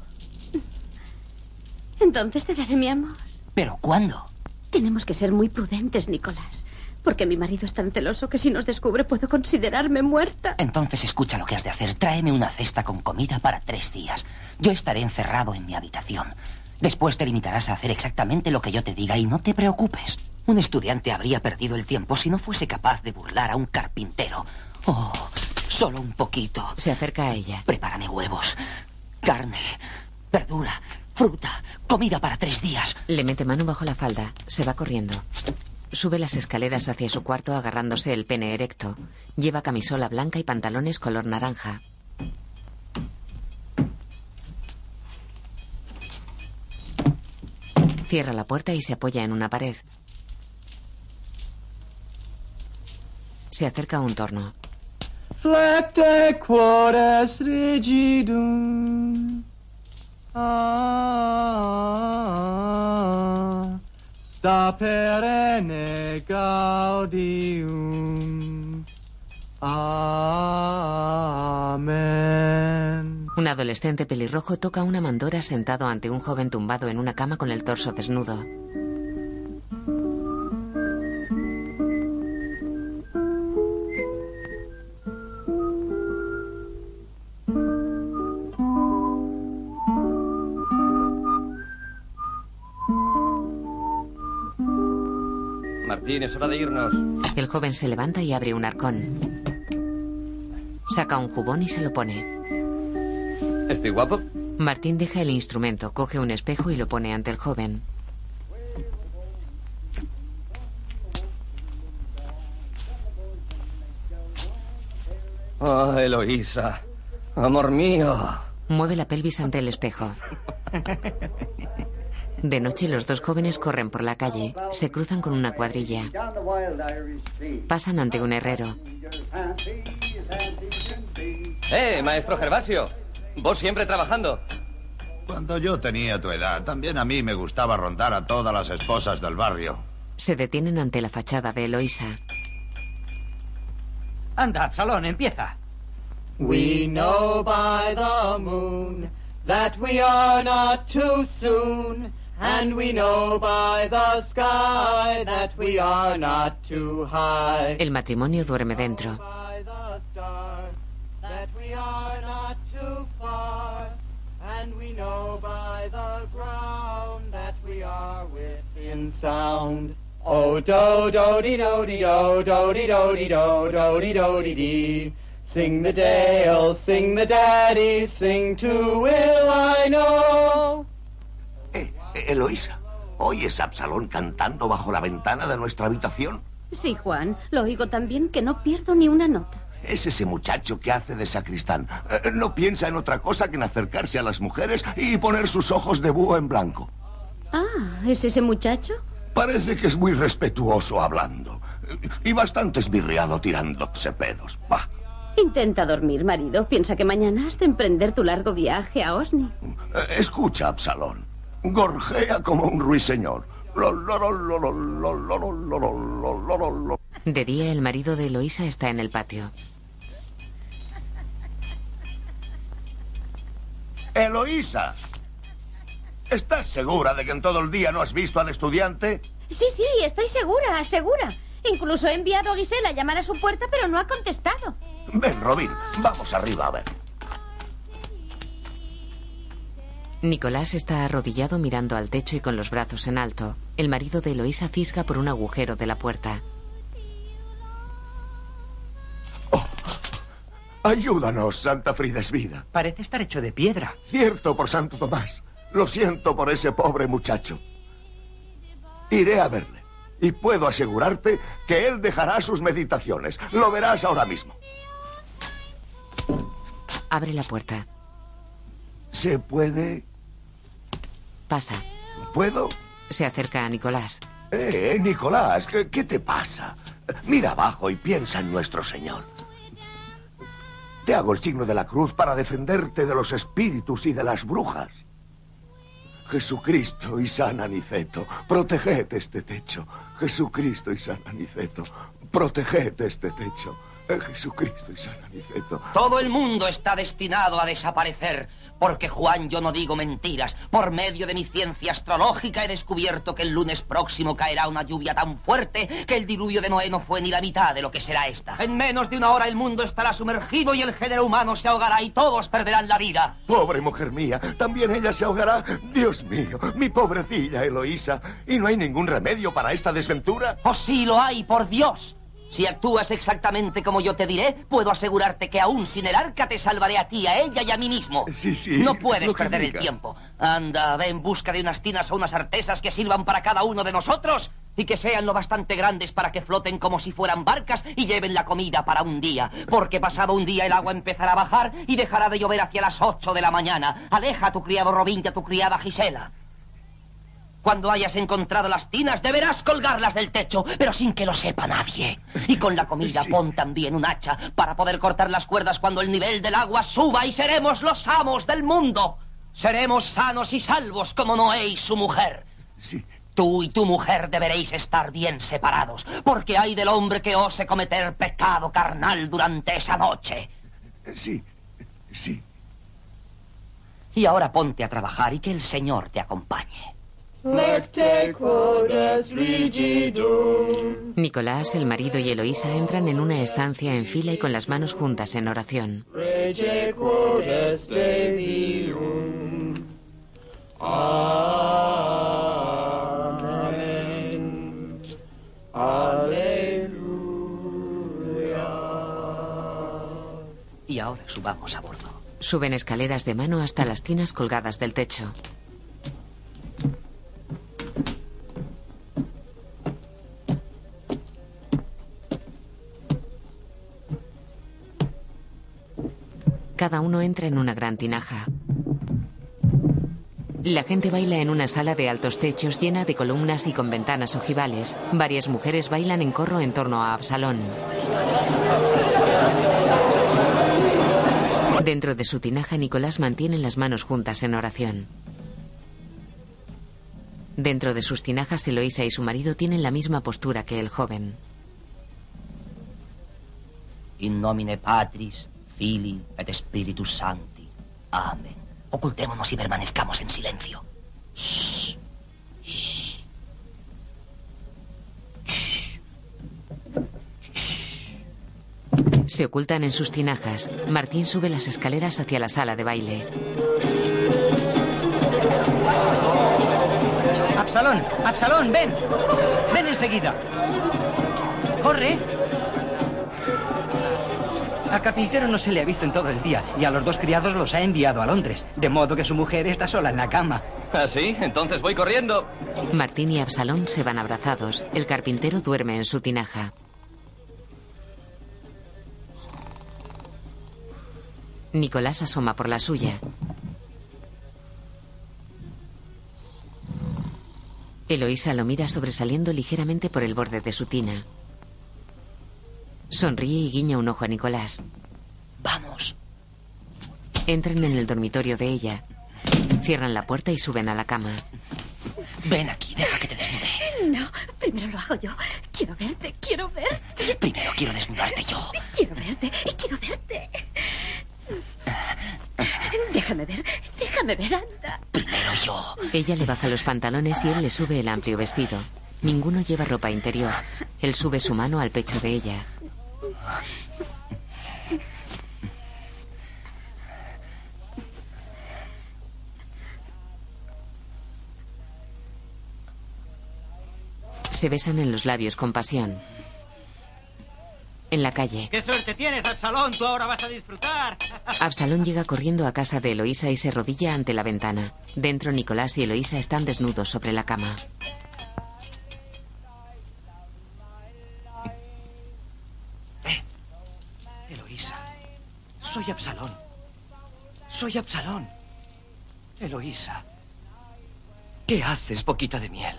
Entonces te daré mi amor. ¿Pero cuándo? Tenemos que ser muy prudentes, Nicolás. Porque mi marido es tan celoso que si nos descubre puedo considerarme muerta. Entonces escucha lo que has de hacer. Tráeme una cesta con comida para tres días. Yo estaré encerrado en mi habitación. Después te limitarás a hacer exactamente lo que yo te diga y no te preocupes. Un estudiante habría perdido el tiempo si no fuese capaz de burlar a un carpintero. Oh, solo un poquito. Se acerca a ella. Prepárame huevos, carne, verdura, fruta, comida para tres días. Le mete mano bajo la falda. Se va corriendo. Sube las escaleras hacia su cuarto agarrándose el pene erecto. Lleva camisola blanca y pantalones color naranja. Cierra la puerta y se apoya en una pared. Se acerca a un torno. Flecte quod est rigidum. Ah, da perenne gaudium. Un adolescente pelirrojo toca una mandora sentado ante un joven tumbado en una cama con el torso desnudo. Martín, es hora de irnos. El joven se levanta y abre un arcón. Saca un jubón y se lo pone. ¿Estoy guapo? Martín deja el instrumento, coge un espejo y lo pone ante el joven. Oh, Eloísa. Amor mío. Mueve la pelvis ante el espejo. De noche los dos jóvenes corren por la calle, se cruzan con una cuadrilla. Pasan ante un herrero. ¡Eh, maestro Gervasio! Vos siempre trabajando. Cuando yo tenía tu edad, también a mí me gustaba rondar a todas las esposas del barrio. Se detienen ante la fachada de Eloísa. Anda, Absalón, empieza. We know by the moon that we are not too soon. And we know by the sky that we are not too high. El matrimonio duerme dentro. By the stars that we are not too far. And we know by the ground that we are within sound. Oh, do do dee do dee do do dee do dee do do dee do dee dee. Sing the dale, sing the daddy, sing to Will I know. Eloísa, ¿oyes a Absalón cantando bajo la ventana de nuestra habitación? Sí, Juan, lo oigo tan bien que no pierdo ni una nota. Es ese muchacho que hace de sacristán. Eh, no piensa en otra cosa que en acercarse a las mujeres y poner sus ojos de búho en blanco. Ah, ¿es ese muchacho? Parece que es muy respetuoso hablando. Y bastante esbirriado tirándose pedos. Bah. Intenta dormir, marido. Piensa que mañana has de emprender tu largo viaje a Osni. Eh, Escucha, Absalón. Gorjea como un ruiseñor. De día, el marido de Eloísa está en el patio. Eloísa, ¿estás segura de que en todo el día no has visto al estudiante? Sí, sí, estoy segura, segura. Incluso he enviado a Gisela a llamar a su puerta, pero no ha contestado. Ven, Robin, vamos arriba a ver. Nicolás está arrodillado mirando al techo y con los brazos en alto. El marido de Eloísa fisga por un agujero de la puerta. Ayúdanos, Santa Frida es vida. Parece estar hecho de piedra. Cierto, por Santo Tomás. Lo siento por ese pobre muchacho. Iré a verle. Y puedo asegurarte que él dejará sus meditaciones. Lo verás ahora mismo. Abre la puerta. ¿Se puede? Pasa. ¿Puedo? Se acerca a Nicolás. Eh, Nicolás, ¿qué, qué te pasa? Mira abajo y piensa en nuestro Señor. Te hago el signo de la cruz para defenderte de los espíritus y de las brujas. Jesucristo y San Aniceto, proteged este techo. Jesucristo y San Aniceto, proteged este techo. Jesucristo y San Aniceto. Todo el mundo está destinado a desaparecer, porque Juan yo no digo mentiras. Por medio de mi ciencia astrológica he descubierto que el lunes próximo caerá una lluvia tan fuerte que el diluvio de Noé no fue ni la mitad de lo que será esta. En menos de una hora el mundo estará sumergido y el género humano se ahogará y todos perderán la vida. Pobre mujer mía, también ella se ahogará. Dios mío, mi pobrecilla Eloísa. ¿Y no hay ningún remedio para esta desventura? Oh, sí lo hay, por Dios. Si actúas exactamente como yo te diré, puedo asegurarte que aún sin el arca te salvaré a ti, a ella y a mí mismo. Sí, sí. No puedes perder el tiempo. Anda, ve en busca de unas tinas o unas artesas que sirvan para cada uno de nosotros y que sean lo bastante grandes para que floten como si fueran barcas y lleven la comida para un día. Porque pasado un día el agua empezará a bajar y dejará de llover hacia las ocho de la mañana. Aleja a tu criado Robin y a tu criada Gisela. Cuando hayas encontrado las tinas, deberás colgarlas del techo, pero sin que lo sepa nadie. Y con la comida pon también un hacha para poder cortar las cuerdas cuando el nivel del agua suba y seremos los amos del mundo. Seremos sanos y salvos como Noé y su mujer. Sí. Tú y tu mujer deberéis estar bien separados, porque hay del hombre que ose cometer pecado carnal durante esa noche. Sí, sí. Y ahora ponte a trabajar y que el Señor te acompañe. Nicolás, el marido y Eloísa entran en una estancia en fila y con las manos juntas en oración. Aleluya. Y ahora subamos a bordo. Suben escaleras de mano hasta las tinas colgadas del techo. Cada uno entra en una gran tinaja. La gente baila en una sala de altos techos llena de columnas y con ventanas ojivales. Varias mujeres bailan en corro en torno a Absalón. Dentro de su tinaja, Nicolás mantiene las manos juntas en oración. Dentro de sus tinajas, Eloísa y su marido tienen la misma postura que el joven. In nomine Patris, Filii et Spiritus Sancti. Amén. Ocultémonos y permanezcamos en silencio. Shh. Shh. Se ocultan en sus tinajas. Martín sube las escaleras hacia la sala de baile. Absalón, Absalón, ven. Ven enseguida. Corre. Al carpintero no se le ha visto en todo el día y a los dos criados los ha enviado a Londres, de modo que su mujer está sola en la cama. ¿Ah, sí? Entonces voy corriendo. Martín y Absalón se van abrazados. El carpintero duerme en su tinaja. Nicolás asoma por la suya. Eloísa lo mira sobresaliendo ligeramente por el borde de su tina. Sonríe y guiña un ojo a Nicolás. Vamos. Entran en el dormitorio de ella. Cierran la puerta y suben a la cama. Ven aquí, deja que te desnude. No, primero lo hago yo. Quiero verte, quiero verte. Primero quiero desnudarte yo. Quiero verte, quiero verte. Déjame ver, déjame ver, anda. Primero yo. Ella le baja los pantalones y él le sube el amplio vestido. Ninguno lleva ropa interior. Él sube su mano al pecho de ella. Se besan en los labios con pasión. En la calle, ¡Qué suerte tienes, Absalón! Tú ahora vas a disfrutar. Absalón llega corriendo a casa de Eloísa y se rodilla ante la ventana. Dentro, Nicolás y Eloísa están desnudos sobre la cama. Soy Absalón. Soy Absalón. Eloísa. ¿Qué haces, boquita de miel?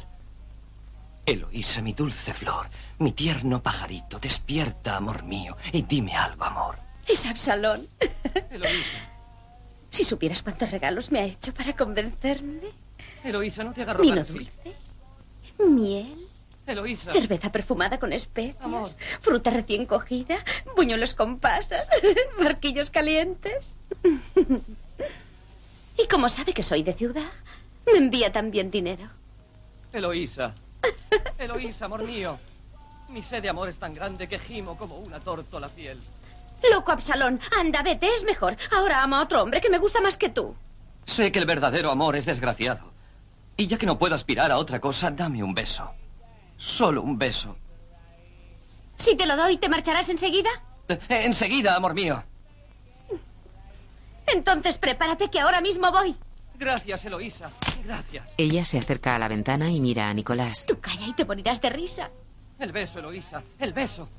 Eloísa, mi dulce flor, mi tierno pajarito, despierta, amor mío, y dime algo, amor. Es Absalón. Eloísa. Si supieras cuántos regalos me ha hecho para convencerme. Eloísa, no te hagas Vino rogar así. dulce, miel, Eloísa. cerveza perfumada con especias, fruta recién cogida, buñuelos con pasas, barquillos calientes. y como sabe que soy de ciudad, me envía también dinero. Eloísa. Eloísa, amor mío. Mi sed de amor es tan grande que gimo como una tórtola fiel. Loco Absalón, anda, vete, es mejor. Ahora amo a otro hombre que me gusta más que tú. Sé que el verdadero amor es desgraciado. Y ya que no puedo aspirar a otra cosa, dame un beso. Solo un beso. Si te lo doy, ¿te marcharás enseguida? Eh, enseguida, amor mío. Entonces prepárate que ahora mismo voy. Gracias, Eloísa. Gracias. Ella se acerca a la ventana y mira a Nicolás. Tú calla y te morirás de risa. El beso, Eloísa. El beso.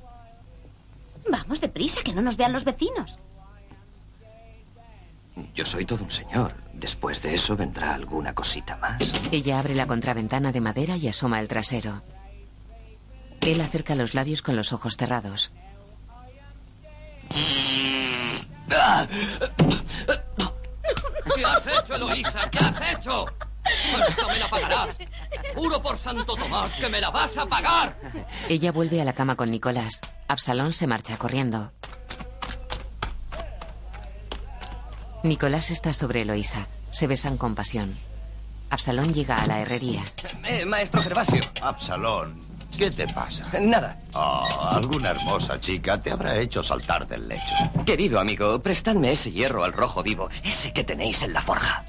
Vamos deprisa, que no nos vean los vecinos. Yo soy todo un señor. Después de eso vendrá alguna cosita más. Ella abre la contraventana de madera y asoma el trasero. Él acerca los labios con los ojos cerrados. ¿Qué has hecho, Eloísa? ¿Qué has hecho? Esto me la pagarás. Juro por Santo Tomás que me la vas a pagar. Ella vuelve a la cama con Nicolás. Absalón se marcha corriendo. Nicolás está sobre Eloísa. Se besan con pasión. Absalón llega a la herrería. Eh, maestro Gervasio. Absalón, ¿qué te pasa? Nada. Oh, alguna hermosa chica te habrá hecho saltar del lecho. Querido amigo, prestadme ese hierro al rojo vivo, ese que tenéis en la forja.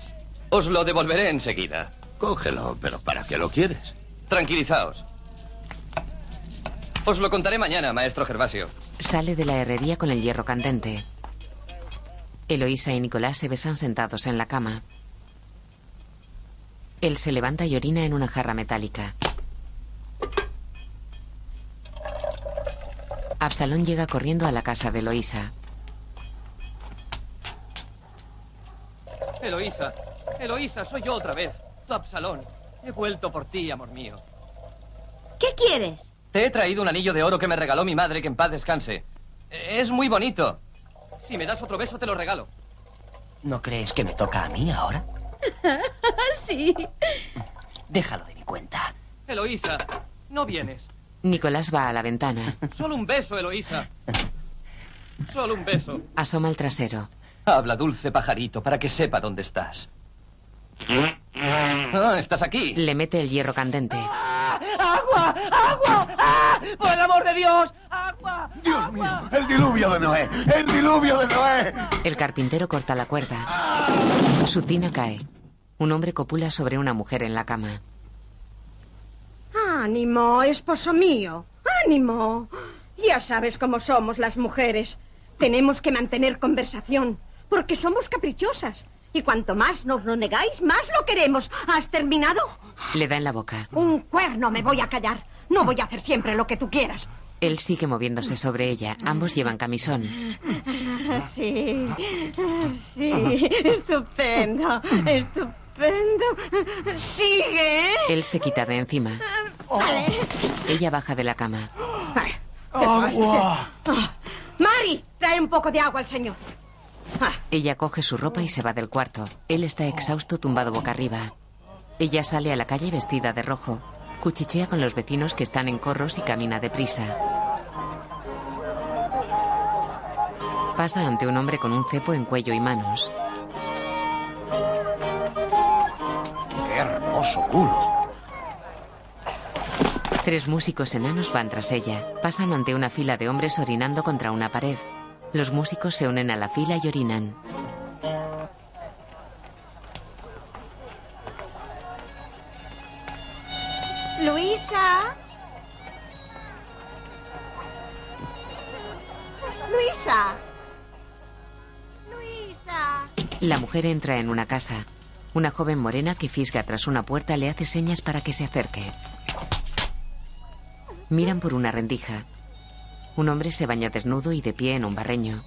Os lo devolveré enseguida. Cógelo, pero ¿para qué lo quieres? Tranquilizaos. Os lo contaré mañana, maestro Gervasio. Sale de la herrería con el hierro candente. Eloísa y Nicolás se besan sentados en la cama. Él se levanta y orina en una jarra metálica. Absalón llega corriendo a la casa de Eloísa. Eloísa. Eloísa, soy yo otra vez. Tu Absalón. He vuelto por ti, amor mío. ¿Qué quieres? Te he traído un anillo de oro que me regaló mi madre, que en paz descanse. Es muy bonito. Si me das otro beso, te lo regalo. ¿No crees que me toca a mí ahora? sí. Déjalo de mi cuenta. Eloísa, no vienes. Nicolás va a la ventana. Solo un beso, Eloísa. Solo un beso. Asoma el trasero. Habla, dulce pajarito, para que sepa dónde estás. Ah, estás aquí. Le mete el hierro candente. ¡Agua! ¡Agua! ¡Ah! ¡Por el amor de Dios! ¡Agua! Dios mío, el diluvio de Noé, el diluvio de Noé. El carpintero corta la cuerda. Su tina cae. Un hombre copula sobre una mujer en la cama. Ánimo, esposo mío. Ánimo. Ya sabes cómo somos las mujeres. Tenemos que mantener conversación, porque somos caprichosas. Y cuanto más nos lo negáis, más lo queremos. ¿Has terminado? Le da en la boca. Un cuerno, me voy a callar. No voy a hacer siempre lo que tú quieras. Él sigue moviéndose sobre ella. Ambos llevan camisón. Sí, sí, estupendo, estupendo. Sigue. Él se quita de encima. Vale. Ella baja de la cama. Agua. Mari, trae un poco de agua al señor. Ella coge su ropa y se va del cuarto. Él está exhausto tumbado boca arriba. Ella sale a la calle vestida de rojo. Cuchichea con los vecinos que están en corros y camina deprisa. Pasa ante un hombre con un cepo en cuello y manos. Hermoso culo! Tres músicos enanos van tras ella. Pasan ante una fila de hombres orinando contra una pared. Los músicos se unen a la fila y orinan. Luisa. Luisa. Luisa. La mujer entra en una casa. Una joven morena que fisga tras una puerta le hace señas para que se acerque. Miran por una rendija. Un hombre se baña desnudo y de pie en un barreño.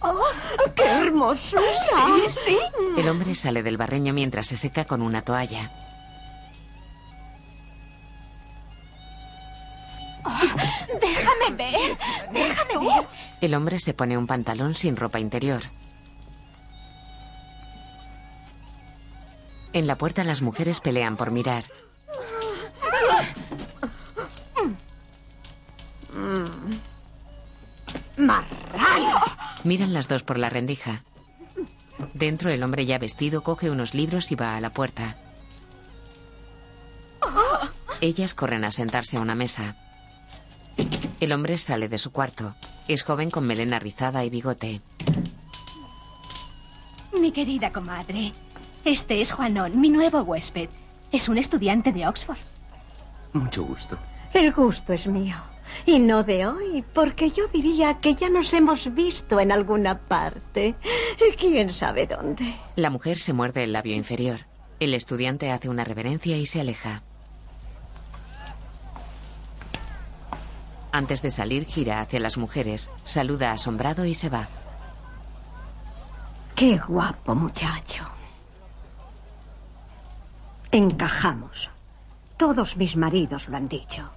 ¡Oh, qué hermosura! Sí, sí. El hombre sale del barreño mientras se seca con una toalla. Déjame ver. Déjame ver. El hombre se pone un pantalón sin ropa interior. En la puerta las mujeres pelean por mirar. ¡Marrano! Miran las dos por la rendija. Dentro el hombre ya vestido coge unos libros y va a la puerta. Ellas corren a sentarse a una mesa. El hombre sale de su cuarto. Es joven con melena rizada y bigote. Mi querida comadre, este es Juanón, mi nuevo huésped. Es un estudiante de Oxford. Mucho gusto. El gusto es mío. Y no de hoy, porque yo diría que ya nos hemos visto en alguna parte. ¿Quién sabe dónde? La mujer se muerde el labio inferior. El estudiante hace una reverencia y se aleja. Antes de salir, gira hacia las mujeres, saluda asombrado y se va. Qué guapo muchacho. Encajamos. Todos mis maridos lo han dicho.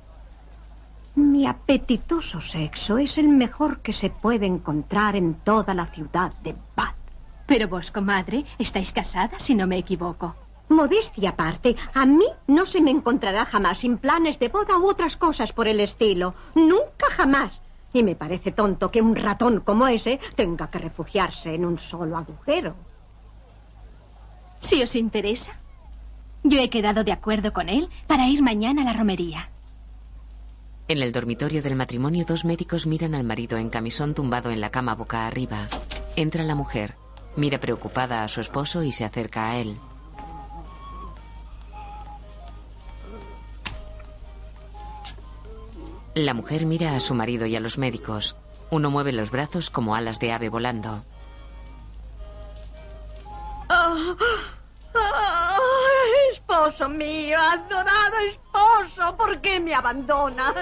Mi apetitoso sexo es el mejor que se puede encontrar en toda la ciudad de Bath. Pero vos, comadre, estáis casada, si no me equivoco. Modestia aparte, a mí no se me encontrará jamás sin planes de boda u otras cosas por el estilo. Nunca jamás. Y me parece tonto que un ratón como ese tenga que refugiarse en un solo agujero. Si os interesa, yo he quedado de acuerdo con él para ir mañana a la romería. En el dormitorio del matrimonio, dos médicos miran al marido en camisón tumbado en la cama boca arriba. Entra la mujer, mira preocupada a su esposo y se acerca a él. La mujer mira a su marido y a los médicos. Uno mueve los brazos como alas de ave volando. Ah, ah, esposo mío, adorado esposo, ¿por qué me abandonas?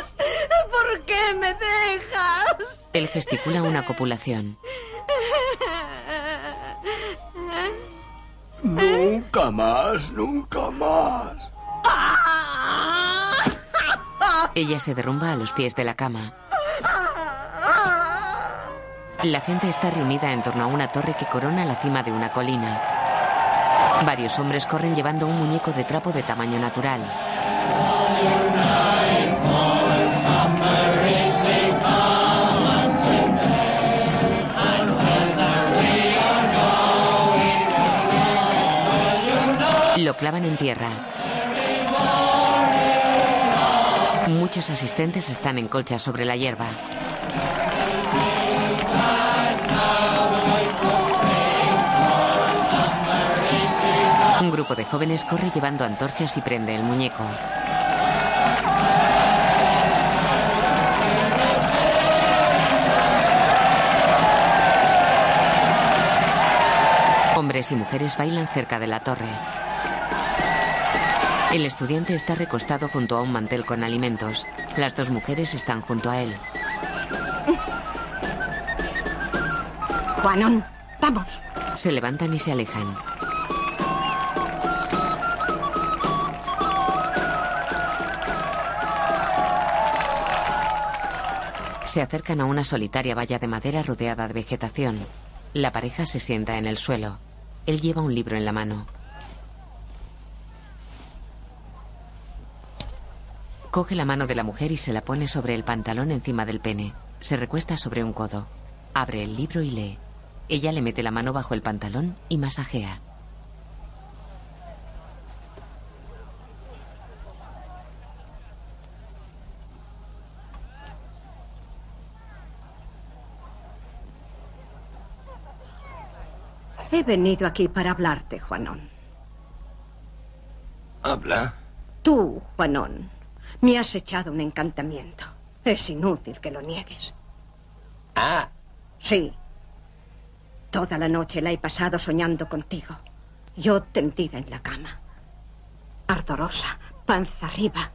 ¿Por qué me dejas? Él gesticula una copulación. Nunca más, nunca más. Ella se derrumba a los pies de la cama. La gente está reunida en torno a una torre que corona la cima de una colina. Varios hombres corren llevando un muñeco de trapo de tamaño natural. Lo clavan en tierra. Muchos asistentes están en colchas sobre la hierba. Un grupo de jóvenes corre llevando antorchas y prende el muñeco. Hombres y mujeres bailan cerca de la torre. El estudiante está recostado junto a un mantel con alimentos. Las dos mujeres están junto a él. Juanón, vamos. Se levantan y se alejan. Se acercan a una solitaria valla de madera rodeada de vegetación. La pareja se sienta en el suelo. Él lleva un libro en la mano. Coge la mano de la mujer y se la pone sobre el pantalón encima del pene. Se recuesta sobre un codo. Abre el libro y lee. Ella le mete la mano bajo el pantalón y masajea. He venido aquí para hablarte, Juanón. Habla. Tú, Juanón, me has echado un encantamiento. Es inútil que lo niegues. Ah. Sí. Toda la noche la he pasado soñando contigo. Yo tendida en la cama. Ardorosa, panza arriba.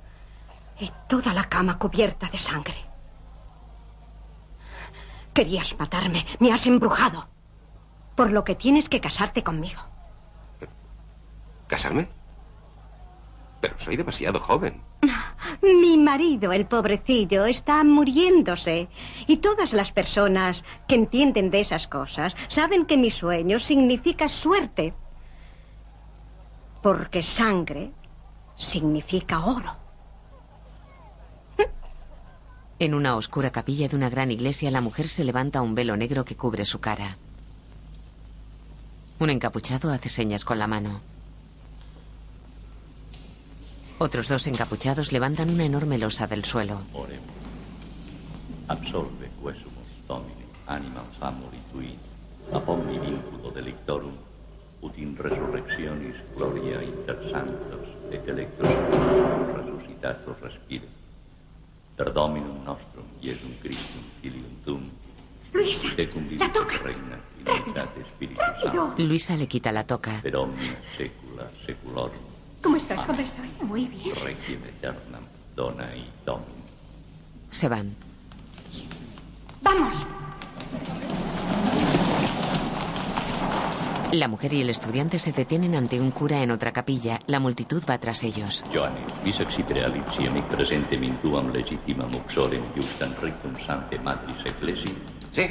Y toda la cama cubierta de sangre. Querías matarme. Me has embrujado. Por lo que tienes que casarte conmigo. ¿Casarme? Pero soy demasiado joven. Mi marido, el pobrecillo, está muriéndose. Y todas las personas que entienden de esas cosas saben que mi sueño significa suerte. Porque sangre significa oro. En una oscura capilla de una gran iglesia, la mujer se levanta un velo negro que cubre su cara. Un encapuchado hace señas con la mano. Otros dos encapuchados levantan una enorme losa del suelo. Oremos. Absolve quesumus domine, animam famuri tui, ab omni vinculo delictorum, ut in resurrectionis gloria inter santos et electos resucitatos respire. Per Dominum nostrum, Iesum Christum, Filium Tum, Luisa, la toca. unitate Spiritus Sancti, Luisa le quita la toca. per omnia secula seculorum, ¿Cómo estás? ¿Cómo estoy? Muy bien. requiem aeternam, dona y Domini. Se van. Vamos. La mujer y el estudiante se detienen ante un cura en otra capilla. La multitud va tras ellos. Johannes, vis accipere alipsiam hic presentem in tuam legitimam uxorem justam rictum sante matris ecclesi? Sí.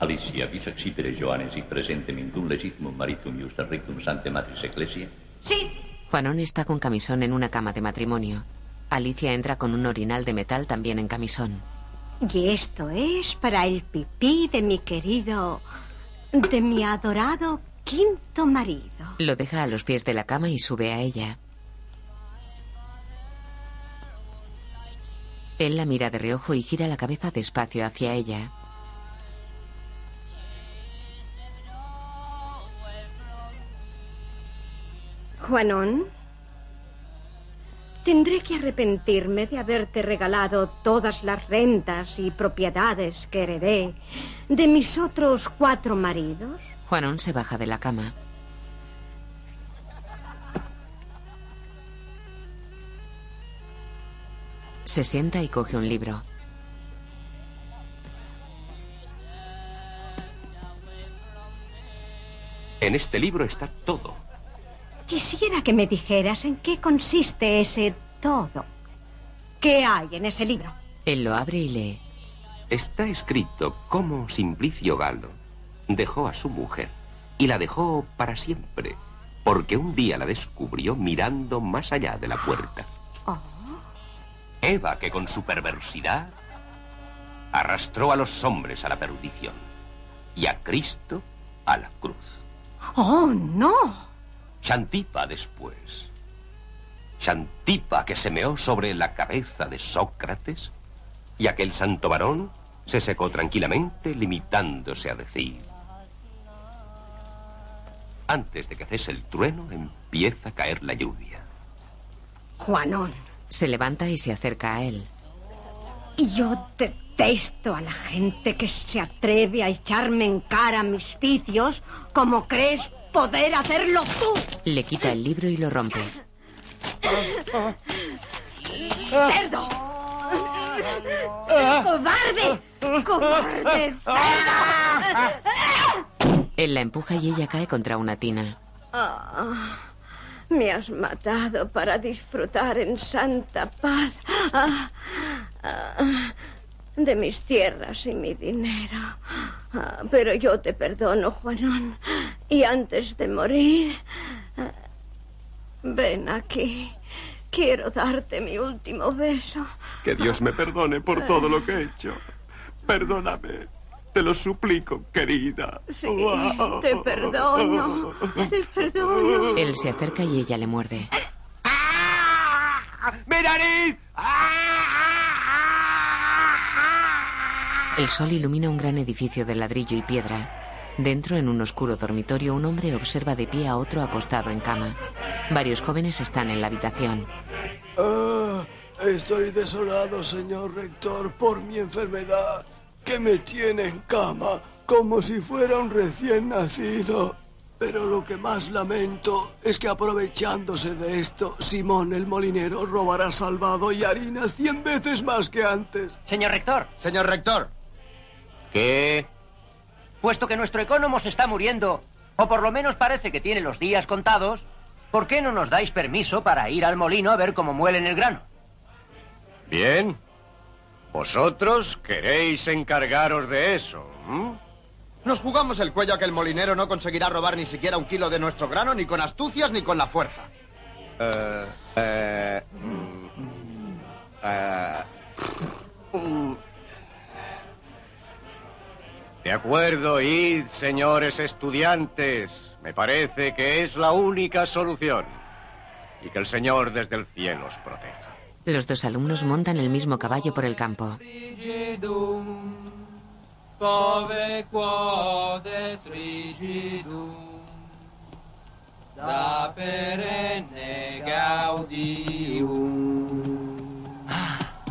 Alicia, vis accipere Johannes hic presentem in tum legitimum maritum justam rictum sante matris ecclesi? Sí. Juanón está con camisón en una cama de matrimonio. Alicia entra con un orinal de metal también en camisón. Y esto es para el pipí de mi querido, de mi adorado quinto marido. Lo deja a los pies de la cama y sube a ella. Él la mira de reojo y gira la cabeza despacio hacia ella. Juanón, tendré que arrepentirme de haberte regalado todas las rentas y propiedades que heredé de mis otros cuatro maridos. Juanón se baja de la cama. Se sienta y coge un libro. En este libro está todo. Quisiera que me dijeras en qué consiste ese todo. ¿Qué hay en ese libro? Él lo abre y lee. Está escrito cómo Simplicio Galo dejó a su mujer y la dejó para siempre, porque un día la descubrió mirando más allá de la puerta. Eva, que con su perversidad arrastró a los hombres a la perdición y a Cristo a la cruz. Oh, no. Xantipa después. Xantipa que se meó sobre la cabeza de Sócrates y aquel santo varón se secó tranquilamente limitándose a decir, antes de que cese el trueno empieza a caer la lluvia. Juanón, Se levanta y se acerca a él. yo detesto a la gente que se atreve a echarme en cara mis vicios como crees poder hacerlo tú. Le quita el libro y lo rompe. ¡Cerdo! ¡Cobarde! ¡Cobarde! ¡Cerdo! Él la empuja y ella cae contra una tina. Ah, me has matado para disfrutar en santa paz ah, ah, de mis tierras y mi dinero. Ah, pero yo te perdono, Juanón. Y antes de morir, ah, ven aquí. Quiero darte mi último beso. Que Dios me perdone por todo lo que he hecho. Perdóname. Te lo suplico, querida. Sí, te perdono. Te perdono. Él se acerca y ella le muerde. ¡Mi nariz! El sol ilumina un gran edificio de ladrillo y piedra. Dentro, en un oscuro dormitorio, un hombre observa de pie a otro acostado en cama. Varios jóvenes están en la habitación. Ah, estoy desolado, señor rector, por mi enfermedad, que me tiene en cama como si fuera un recién nacido. Pero lo que más lamento es que aprovechándose de esto, Simón el molinero robará salvado y harina cien veces más que antes. Señor rector. Señor rector. ¿Qué? Puesto que nuestro ecónomo se está muriendo, o por lo menos parece que tiene los días contados, ¿por qué no nos dais permiso para ir al molino a ver cómo muelen el grano? Bien. Vosotros queréis encargaros de eso. ¿m? Nos jugamos el cuello a que el molinero no conseguirá robar ni siquiera un kilo de nuestro grano, ni con astucias ni con la fuerza. Eh, eh, eh, mm. De acuerdo, id, señores estudiantes. Me parece que es la única solución. Y que el Señor desde el cielo os proteja. Los dos alumnos montan el mismo caballo por el campo. Da perenne gaudium.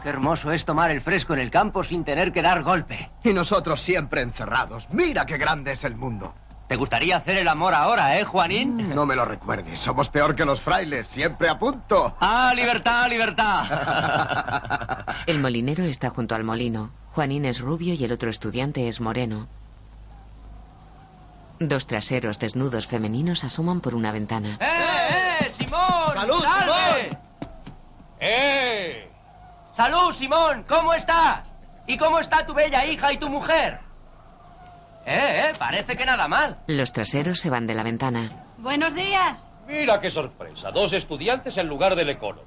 Qué hermoso es tomar el fresco en el campo sin tener que dar golpe. Y nosotros siempre encerrados. Mira qué grande es el mundo. ¿Te gustaría hacer el amor ahora, eh, Juanín? No me lo recuerdes. Somos peor que los frailes, siempre a punto. ¡Ah, libertad, libertad! El molinero está junto al molino. Juanín es rubio y el otro estudiante es moreno. Dos traseros desnudos femeninos asoman por una ventana. ¡Eh, eh, Simón! ¡Salud, ¡Salve! Simón! ¡Eh! ¡Salud, Simón! ¿Cómo estás? ¿Y cómo está tu bella hija y tu mujer? Eh, eh, parece que nada mal. Los traseros se van de la ventana. Buenos días. Mira qué sorpresa. Dos estudiantes en lugar del ecónomo.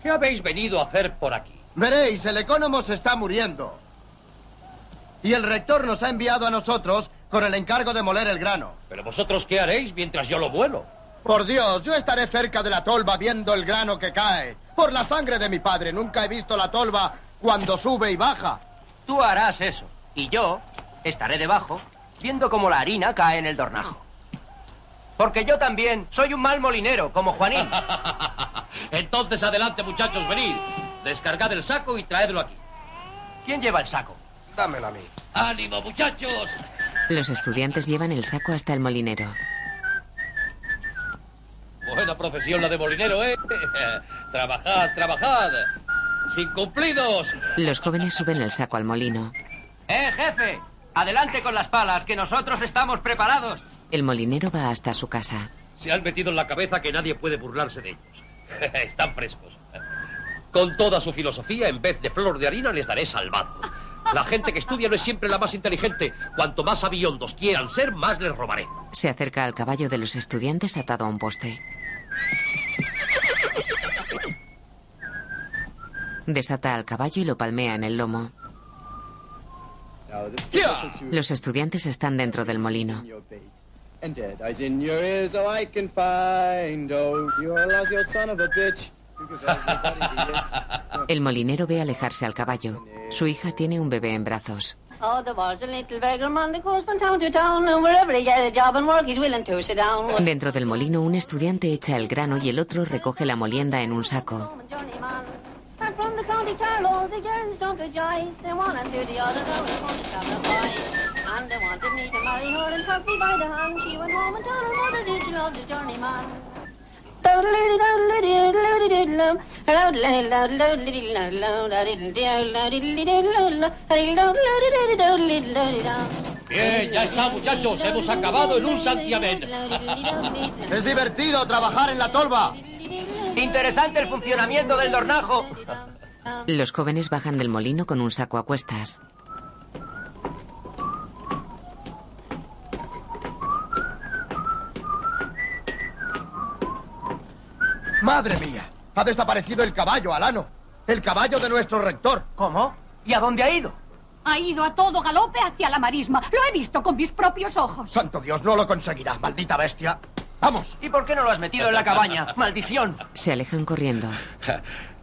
¿Qué habéis venido a hacer por aquí? Veréis, el ecónomo se está muriendo. Y el rector nos ha enviado a nosotros con el encargo de moler el grano. ¿Pero vosotros qué haréis mientras yo lo vuelo? Por Dios, yo estaré cerca de la tolva viendo el grano que cae. Por la sangre de mi padre, nunca he visto la tolva cuando sube y baja. Tú harás eso. Y yo estaré debajo viendo cómo la harina cae en el dornajo. Porque yo también soy un mal molinero, como Juanín. Entonces adelante, muchachos, venid. Descargad el saco y traedlo aquí. ¿Quién lleva el saco? Dámelo a mí. ¡Ánimo, muchachos! Los estudiantes llevan el saco hasta el molinero. Profesión la de molinero, ¿eh? trabajad, trabajad. Sin cumplidos. Los jóvenes suben el saco al molino. ¡Eh, jefe! Adelante con las palas, que nosotros estamos preparados. El molinero va hasta su casa. Se han metido en la cabeza que nadie puede burlarse de ellos. Están frescos. Con toda su filosofía, en vez de flor de harina, les daré salvado. La gente que estudia no es siempre la más inteligente. Cuanto más aviondos quieran ser, más les robaré. Se acerca al caballo de los estudiantes atado a un poste. Desata al caballo y lo palmea en el lomo. Los estudiantes están dentro del molino. Oh. Oh. El molinero ve alejarse al caballo. Su hija tiene un bebé en brazos. Oh. Dentro del molino, un estudiante echa el grano y el otro recoge la molienda en un saco. And from the county Carlow, the girls don't rejoice. They one two the other go and want to travel boys. And they wanted me to marry her and took me by the hand. She went home and told her mother did she love the journeyman. Bien, ya está, muchachos. Hemos acabado en un santiamén. Es divertido trabajar en la tolva. Interesante el funcionamiento del dornajo. Los jóvenes bajan del molino con un saco a cuestas. ¡Madre mía! Ha desaparecido el caballo, Alano. El caballo de nuestro rector. ¿Cómo? ¿Y a dónde ha ido? Ha ido a todo galope hacia la marisma. Lo he visto con mis propios ojos. Santo Dios, no lo conseguirá, maldita bestia. ¡Vamos! ¿Y por qué no lo has metido en la cabaña? ¡Maldición! Se alejan corriendo.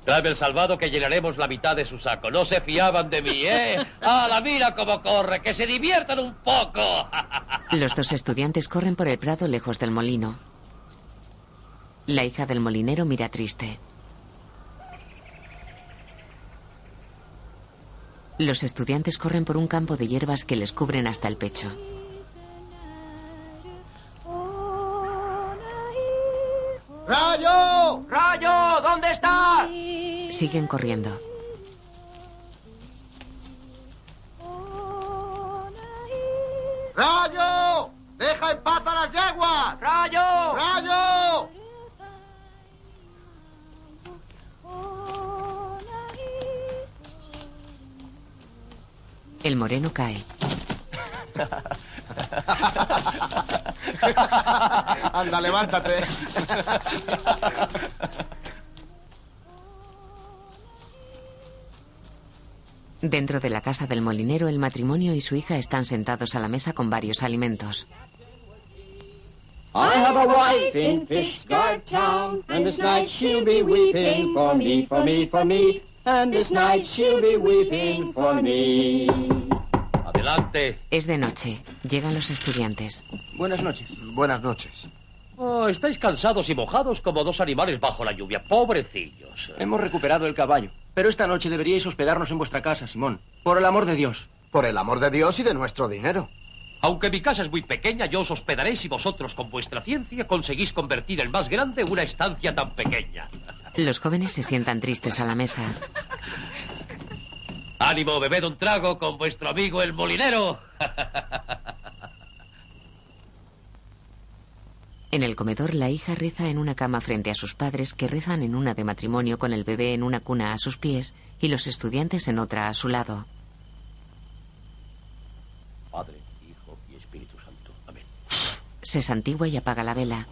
Trae el salvado que llenaremos la mitad de su saco. No se fiaban de mí, ¿eh? ¡Ah, la mira cómo corre! ¡Que se diviertan un poco! Los dos estudiantes corren por el prado lejos del molino. La hija del molinero mira triste. Los estudiantes corren por un campo de hierbas que les cubren hasta el pecho. ¡Rayo! ¡Rayo! ¿Dónde estás? Siguen corriendo. ¡Rayo! ¡Deja en paz a las yeguas! ¡Rayo! ¡Rayo! El moreno cae. Anda, levántate. Dentro de la casa del molinero, el matrimonio y su hija están sentados a la mesa con varios alimentos. I have a wife in Fishguard town, and this night she'll be weeping for me, for me, for me, and this night she'll be weeping for me. Adelante. Es de noche. Llegan los estudiantes. Buenas noches. Buenas noches. Oh, estáis cansados y mojados como dos animales bajo la lluvia. Pobrecillos. Hemos recuperado el caballo, Pero esta noche deberíais hospedarnos en vuestra casa, Simón. Por el amor de Dios. Por el amor de Dios y de nuestro dinero. Aunque mi casa es muy pequeña, yo os hospedaré si vosotros con vuestra ciencia conseguís convertir en más grande una estancia tan pequeña. Los jóvenes se sientan tristes a la mesa. Ánimo, bebed un trago con vuestro amigo el molinero. En el comedor, la hija reza en una cama frente a sus padres que rezan en una de matrimonio con el bebé en una cuna a sus pies y los estudiantes en otra a su lado. Padre, Hijo y Espíritu Santo. Amén. Se santigua y apaga la vela.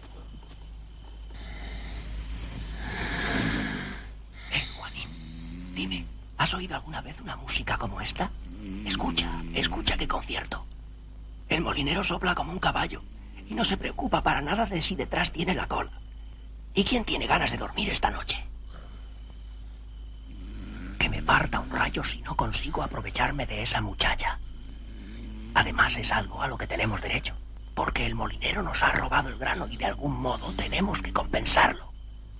Eh, Juanín, dime, ¿has oído alguna vez una música como esta? Escucha, escucha qué concierto. El molinero sopla como un caballo y no se preocupa para nada de si detrás tiene la cola. ¿Y quién tiene ganas de dormir esta noche? Que me parta un rayo si no consigo aprovecharme de esa muchacha. Además es algo a lo que tenemos derecho, porque el molinero nos ha robado el grano y de algún modo tenemos que compensarlo.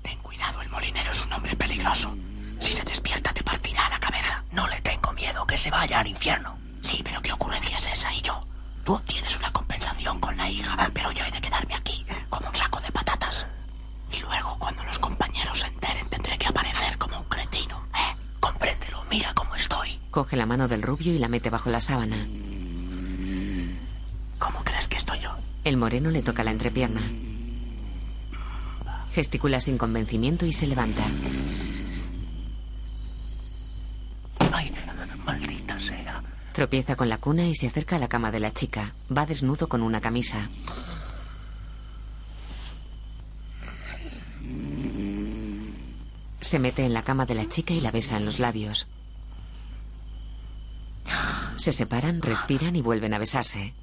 Ten cuidado, el molinero es un hombre peligroso. Si se despierta te partirá la cabeza. No le tengo miedo, que se vaya al infierno. Sí, pero ¿qué ocurrencia es esa? Y yo, tú obtienes una compensación con la hija, pero yo he de quedarme aquí como un saco de patatas. Y luego, cuando los compañeros se enteren, tendré que aparecer como un cretino. ¿Eh? Compréndelo, mira cómo estoy. Coge la mano del rubio y la mete bajo la sábana. ¿Cómo crees que estoy yo? El moreno le toca la entrepierna. Gesticula sin convencimiento y se levanta. Ay, maldita sea. Tropieza con la cuna y se acerca a la cama de la chica. Va desnudo con una camisa. Se mete en la cama de la chica y la besa en los labios. Se separan, respiran y vuelven a besarse.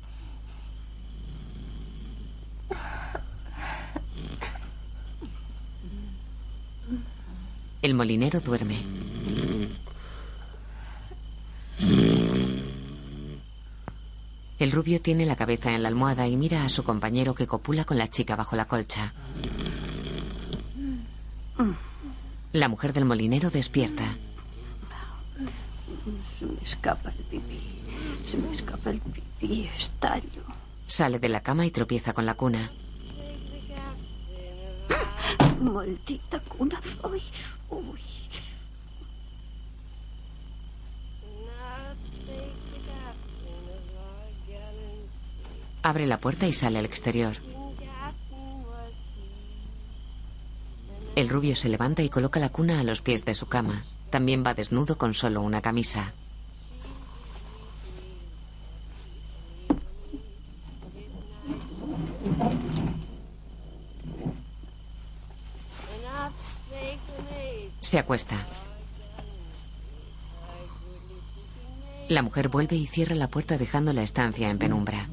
El molinero duerme. El rubio tiene la cabeza en la almohada y mira a su compañero que copula con la chica bajo la colcha. La mujer del molinero despierta. Se me escapa el pipí. Se me escapa el pipí. Estallo. Sale de la cama y tropieza con la cuna. Maldita cuna. Uy, uy. Abre la puerta y sale al exterior. El rubio se levanta y coloca la cuna a los pies de su cama. También va desnudo con solo una camisa. Se acuesta. La mujer vuelve y cierra la puerta dejando la estancia en penumbra.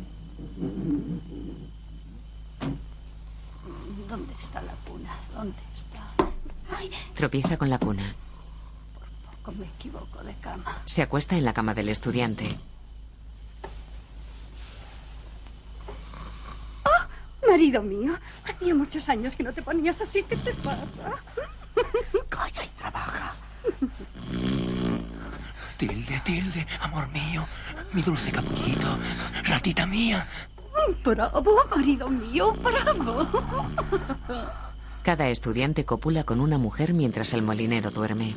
¿Dónde está la cuna? ¿Dónde está? Ay, Tropieza con la cuna. poco me equivoco de cama. Se acuesta en la cama del estudiante. Marido mío, hacía muchos años que no te ponías así. ¿Qué te pasa? Calla y trabaja. Tilde, tilde, amor mío, mi dulce capullito, ratita mía. Bravo, marido mío, bravo. Cada estudiante copula con una mujer mientras el molinero duerme.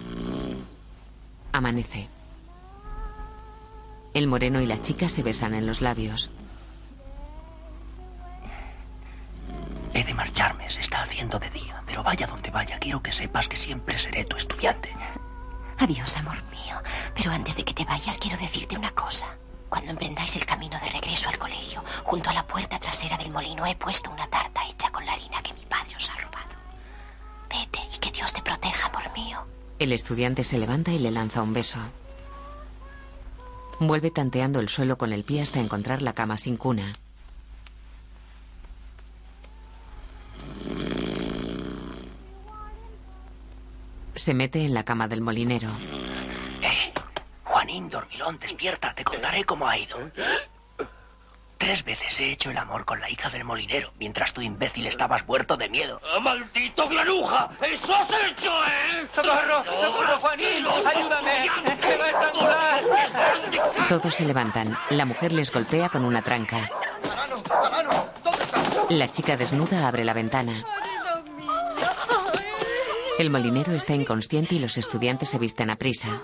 Amanece. El moreno y la chica se besan en los labios. He de marcharme, se está haciendo de día, pero vaya donde vaya, quiero que sepas que siempre seré tu estudiante. Adiós, amor mío. Pero antes de que te vayas, quiero decirte una cosa. Cuando emprendáis el camino de regreso al colegio, junto a la puerta trasera del molino he puesto una tarta hecha con la harina que mi Dios te proteja, amor mío. El estudiante se levanta y le lanza un beso. Vuelve tanteando el suelo con el pie hasta encontrar la cama sin cuna. Se mete en la cama del molinero. Eh, Juanín, dormilón, despierta, te contaré cómo ha ido. Tres veces he hecho el amor con la hija del molinero, mientras tú, imbécil, estabas muerto de miedo. ¡Ah, ¡Maldito granuja! ¡Eso has hecho, eh! ¡Socorro! ¡Socorro, Juanín! ¡Ayúdame! ¡Me va a estrangular! Todos se levantan. La mujer les golpea con una tranca. La chica desnuda abre la ventana. El molinero está inconsciente y los estudiantes se visten a prisa.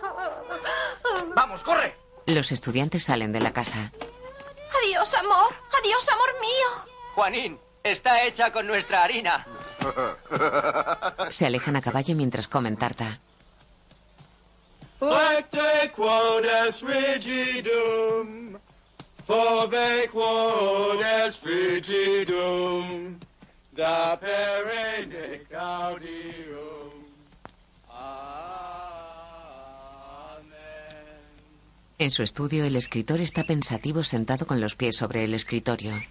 ¡Vamos, corre! Los estudiantes salen de la casa. Adiós, amor. Adiós, amor mío. Juanín, está hecha con nuestra harina. Se alejan a caballo mientras comen tarta. Flecte quod est frigidum, forbe quod est frigidum, da perenne gaudium. En su estudio, el escritor está pensativo sentado con los pies sobre el escritorio.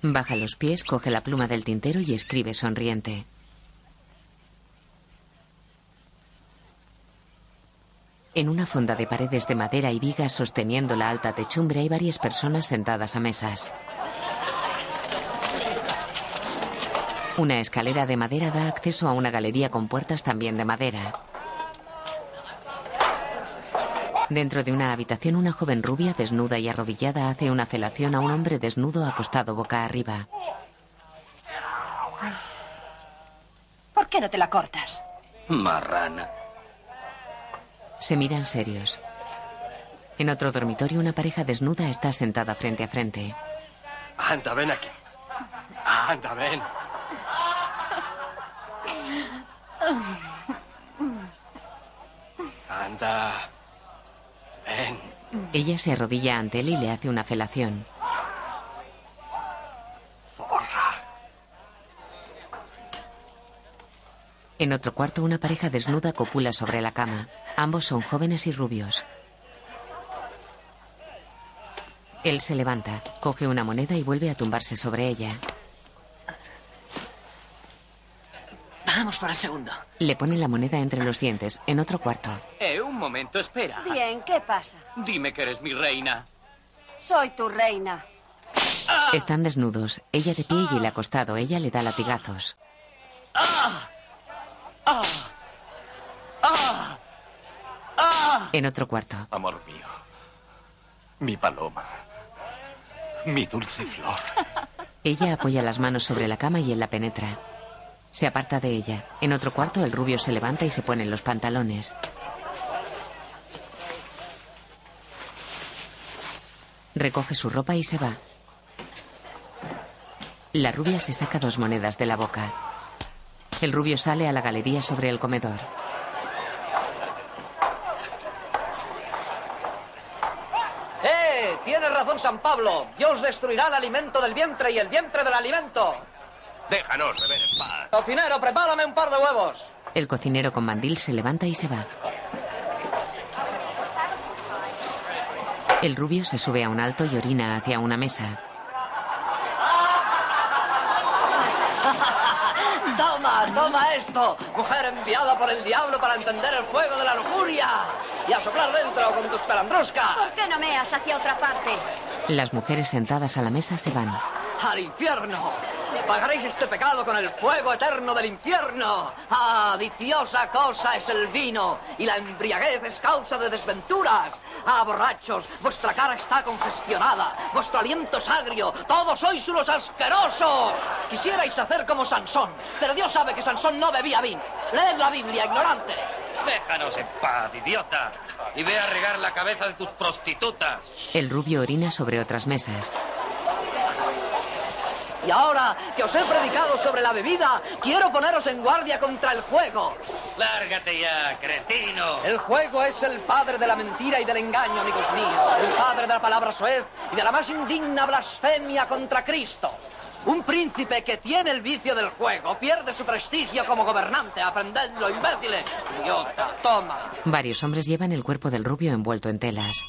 Baja los pies, coge la pluma del tintero y escribe sonriente. En una fonda de paredes de madera y vigas sosteniendo la alta techumbre hay varias personas sentadas a mesas. Una escalera de madera da acceso a una galería con puertas también de madera. Dentro de una habitación, una joven rubia, desnuda y arrodillada, hace una felación a un hombre desnudo acostado boca arriba. ¿Por qué no te la cortas? Marrana. Se miran serios. En otro dormitorio, una pareja desnuda está sentada frente a frente. Anda, ven aquí. Anda, ven. Anda. Ven. Ella se arrodilla ante él y le hace una felación. En otro cuarto, una pareja desnuda copula sobre la cama. Ambos son jóvenes y rubios. Él se levanta, coge una moneda y vuelve a tumbarse sobre ella. Vamos para el segundo. Le pone la moneda entre los dientes, en otro cuarto. Eh, un momento, espera. Bien, ¿qué pasa? Dime que eres mi reina. Soy tu reina. Están desnudos, ella de pie y él acostado. Ella le da latigazos. ¡Ah! ¡Ah! ¡Ah! ¡Ah! En otro cuarto, Amor mío. Mi paloma. Mi dulce flor. ella apoya las manos sobre la cama y él la penetra. Se aparta de ella. En otro cuarto, el rubio se levanta y se pone los pantalones. Recoge su ropa y se va. La rubia se saca dos monedas de la boca. El rubio sale a la galería sobre el comedor. ¡Eh! Tiene razón San Pablo. Dios destruirá el alimento del vientre y el vientre del alimento. Déjanos beber en paz. Cocinero, prepárame un par de huevos. El cocinero con mandil se levanta y se va. El rubio se sube a un alto y orina hacia una mesa. Toma, toma esto, mujer enviada por el diablo para entender el fuego de la lujuria y a soplar dentro con tus pelandruscas. ¿Por qué no meas hacia otra parte? Las mujeres sentadas a la mesa se van. ¡Al infierno! Pagaréis este pecado con el fuego eterno del infierno. ¡Ah, viciosa cosa es el vino! Y la embriaguez es causa de desventuras. ¡Ah, borrachos! Vuestra cara está congestionada. Vuestro aliento es agrio. Todos sois unos asquerosos. Quisierais hacer como Sansón. Pero Dios sabe que Sansón no bebía vino. Leed la Biblia, ignorante. Déjanos en paz, idiota. Y ve a regar la cabeza de tus prostitutas. El rubio orina sobre otras mesas. Y ahora que os he predicado sobre la bebida, quiero poneros en guardia contra el juego. Lárgate ya, cretino. El juego es el padre de la mentira y del engaño, amigos míos. El padre de la palabra soez y de la más indigna blasfemia contra Cristo. Un príncipe que tiene el vicio del juego pierde su prestigio como gobernante. Aprendedlo, imbéciles. Idiota, toma. Varios hombres llevan el cuerpo del rubio envuelto en telas.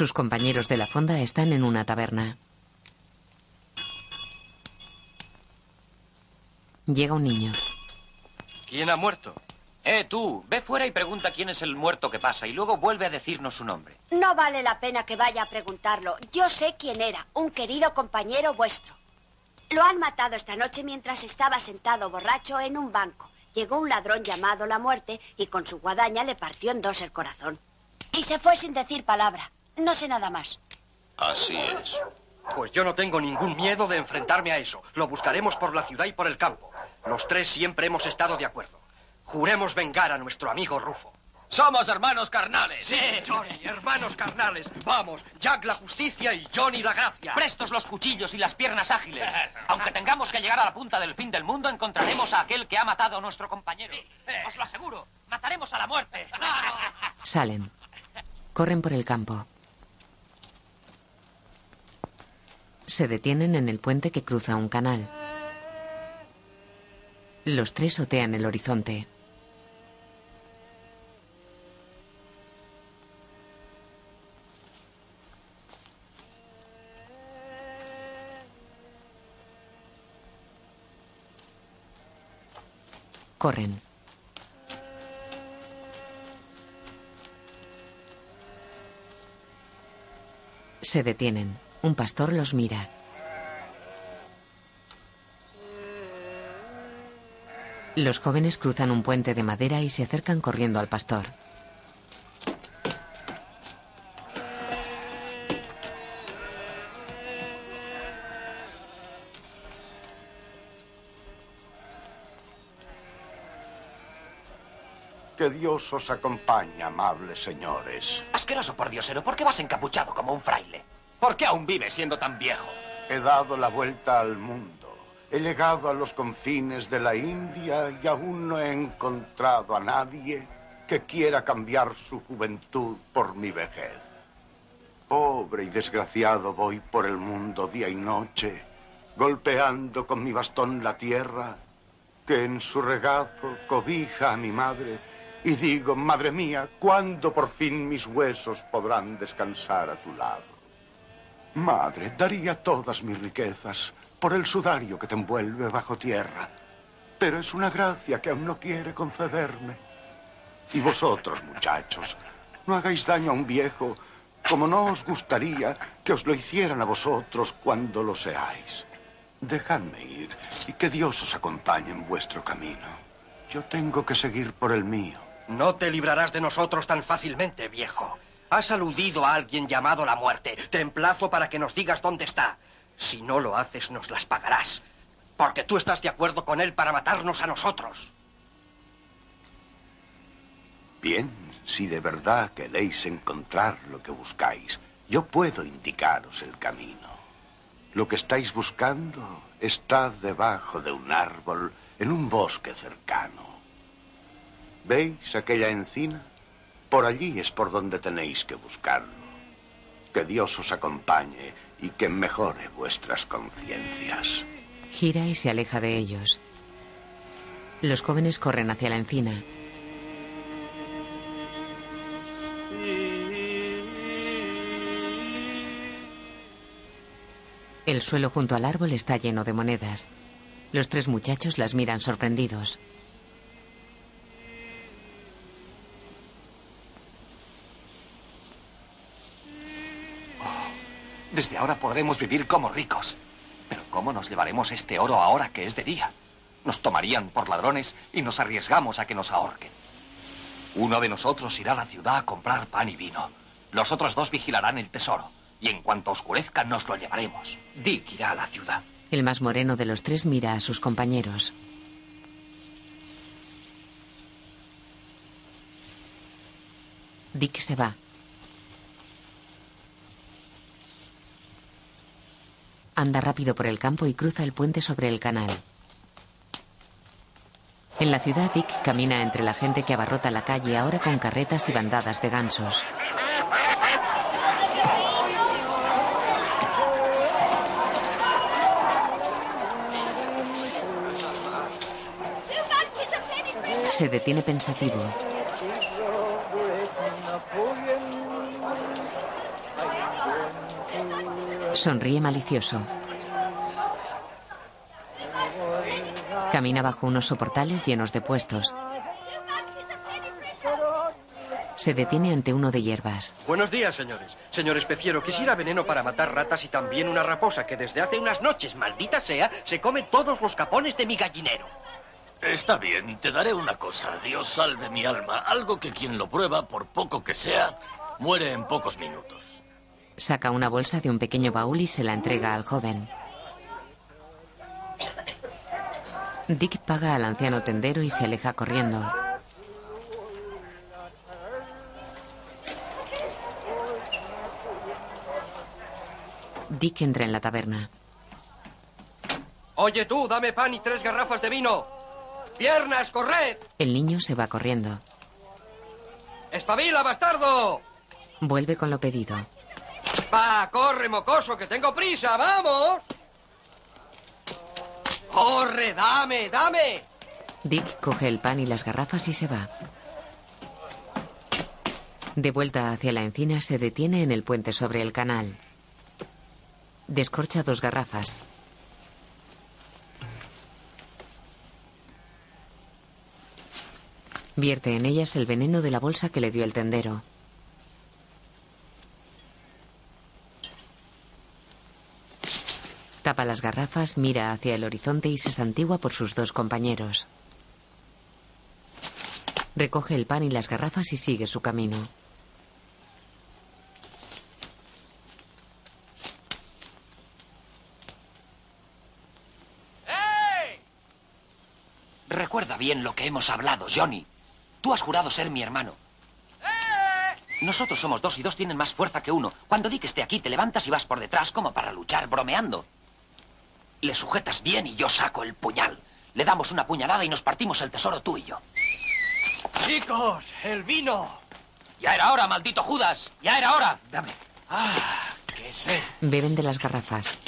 Sus compañeros de la fonda están en una taberna. Llega un niño. ¿Quién ha muerto? Eh, tú, ve fuera y pregunta quién es el muerto que pasa y luego vuelve a decirnos su nombre. No vale la pena que vaya a preguntarlo. Yo sé quién era, un querido compañero vuestro. Lo han matado esta noche mientras estaba sentado borracho en un banco. Llegó un ladrón llamado La Muerte y con su guadaña le partió en dos el corazón. Y se fue sin decir palabra. No sé nada más. Así es. Pues yo no tengo ningún miedo de enfrentarme a eso. Lo buscaremos por la ciudad y por el campo. Los tres siempre hemos estado de acuerdo. Juremos vengar a nuestro amigo Rufo. Somos hermanos carnales. Sí, Johnny, hermanos carnales. Vamos, Jack la justicia y Johnny la gracia. Prestos los cuchillos y las piernas ágiles. Aunque tengamos que llegar a la punta del fin del mundo, encontraremos a aquel que ha matado a nuestro compañero. Os lo aseguro, mataremos a la muerte. Salen. Corren por el campo. Se detienen en el puente que cruza un canal. Los tres otean el horizonte. Corren. Se detienen. Un pastor los mira. Los jóvenes cruzan un puente de madera y se acercan corriendo al pastor. Que Dios os acompañe, amables señores. Asqueroso por diosero, ¿por qué vas encapuchado como un fraile? ¿Por qué aún vives siendo tan viejo? He dado la vuelta al mundo. He llegado a los confines de la India y aún no he encontrado a nadie que quiera cambiar su juventud por mi vejez. Pobre y desgraciado voy por el mundo día y noche, golpeando con mi bastón la tierra, que en su regazo cobija a mi madre, y digo, madre mía, ¿cuándo por fin mis huesos podrán descansar a tu lado? Madre, daría todas mis riquezas por el sudario que te envuelve bajo tierra, pero es una gracia que aún no quiere concederme. Y vosotros, muchachos, no hagáis daño a un viejo como no os gustaría que os lo hicieran a vosotros cuando lo seáis. Dejadme ir y que Dios os acompañe en vuestro camino. Yo tengo que seguir por el mío. No te librarás de nosotros tan fácilmente, viejo. Has aludido a alguien llamado la muerte. Te emplazo para que nos digas dónde está. Si no lo haces, nos las pagarás. Porque tú estás de acuerdo con él para matarnos a nosotros. Bien, si de verdad queréis encontrar lo que buscáis, yo puedo indicaros el camino. Lo que estáis buscando está debajo de un árbol en un bosque cercano. ¿Veis aquella encina? Por allí es por donde tenéis que buscarlo. Que Dios os acompañe y que mejore vuestras conciencias. Gira y se aleja de ellos. Los jóvenes corren hacia la encina. El suelo junto al árbol está lleno de monedas. Los tres muchachos las miran sorprendidos. Desde ahora podremos vivir como ricos. Pero ¿cómo nos llevaremos este oro ahora que es de día? Nos tomarían por ladrones y nos arriesgamos a que nos ahorquen. Uno de nosotros irá a la ciudad a comprar pan y vino. Los otros dos vigilarán el tesoro. Y en cuanto oscurezca, nos lo llevaremos. Dick irá a la ciudad. El más moreno de los tres mira a sus compañeros. Dick se va. Anda rápido por el campo y cruza el puente sobre el canal. En la ciudad, Dick camina entre la gente que abarrota la calle ahora con carretas y bandadas de gansos. Se detiene pensativo. Sonríe malicioso. Camina bajo unos soportales llenos de puestos. Se detiene ante uno de hierbas. Buenos días, señores. Señor especiero, quisiera veneno para matar ratas y también una raposa que desde hace unas noches, maldita sea, se come todos los capones de mi gallinero. Está bien, te daré una cosa. Dios salve mi alma. Algo que quien lo prueba, por poco que sea, muere en pocos minutos. Saca una bolsa de un pequeño baúl y se la entrega al joven. Dick paga al anciano tendero y se aleja corriendo. Dick entra en la taberna. Oye tú, dame pan y tres garrafas de vino. Piernas, corred. El niño se va corriendo. Espabila, bastardo. Vuelve con lo pedido. Va, corre, mocoso, que tengo prisa, vamos. Corre, dame, dame. Dick coge el pan y las garrafas y se va. De vuelta hacia la encina, se detiene en el puente sobre el canal. Descorcha dos garrafas. Vierte en ellas el veneno de la bolsa que le dio el tendero. Tapa las garrafas, mira hacia el horizonte y se santigua por sus dos compañeros. Recoge el pan y las garrafas y sigue su camino. Recuerda bien lo que hemos hablado, Johnny. Tú has jurado ser mi hermano. Nosotros somos dos y dos tienen más fuerza que uno. Cuando Dick esté aquí, te levantas y vas por detrás como para luchar bromeando. Le sujetas bien y yo saco el puñal. Le damos una puñalada y nos partimos el tesoro tú y yo. Chicos, el vino. Ya era hora, maldito Judas. Ya era hora. Dame. Ah, qué sé. Beben de las garrafas.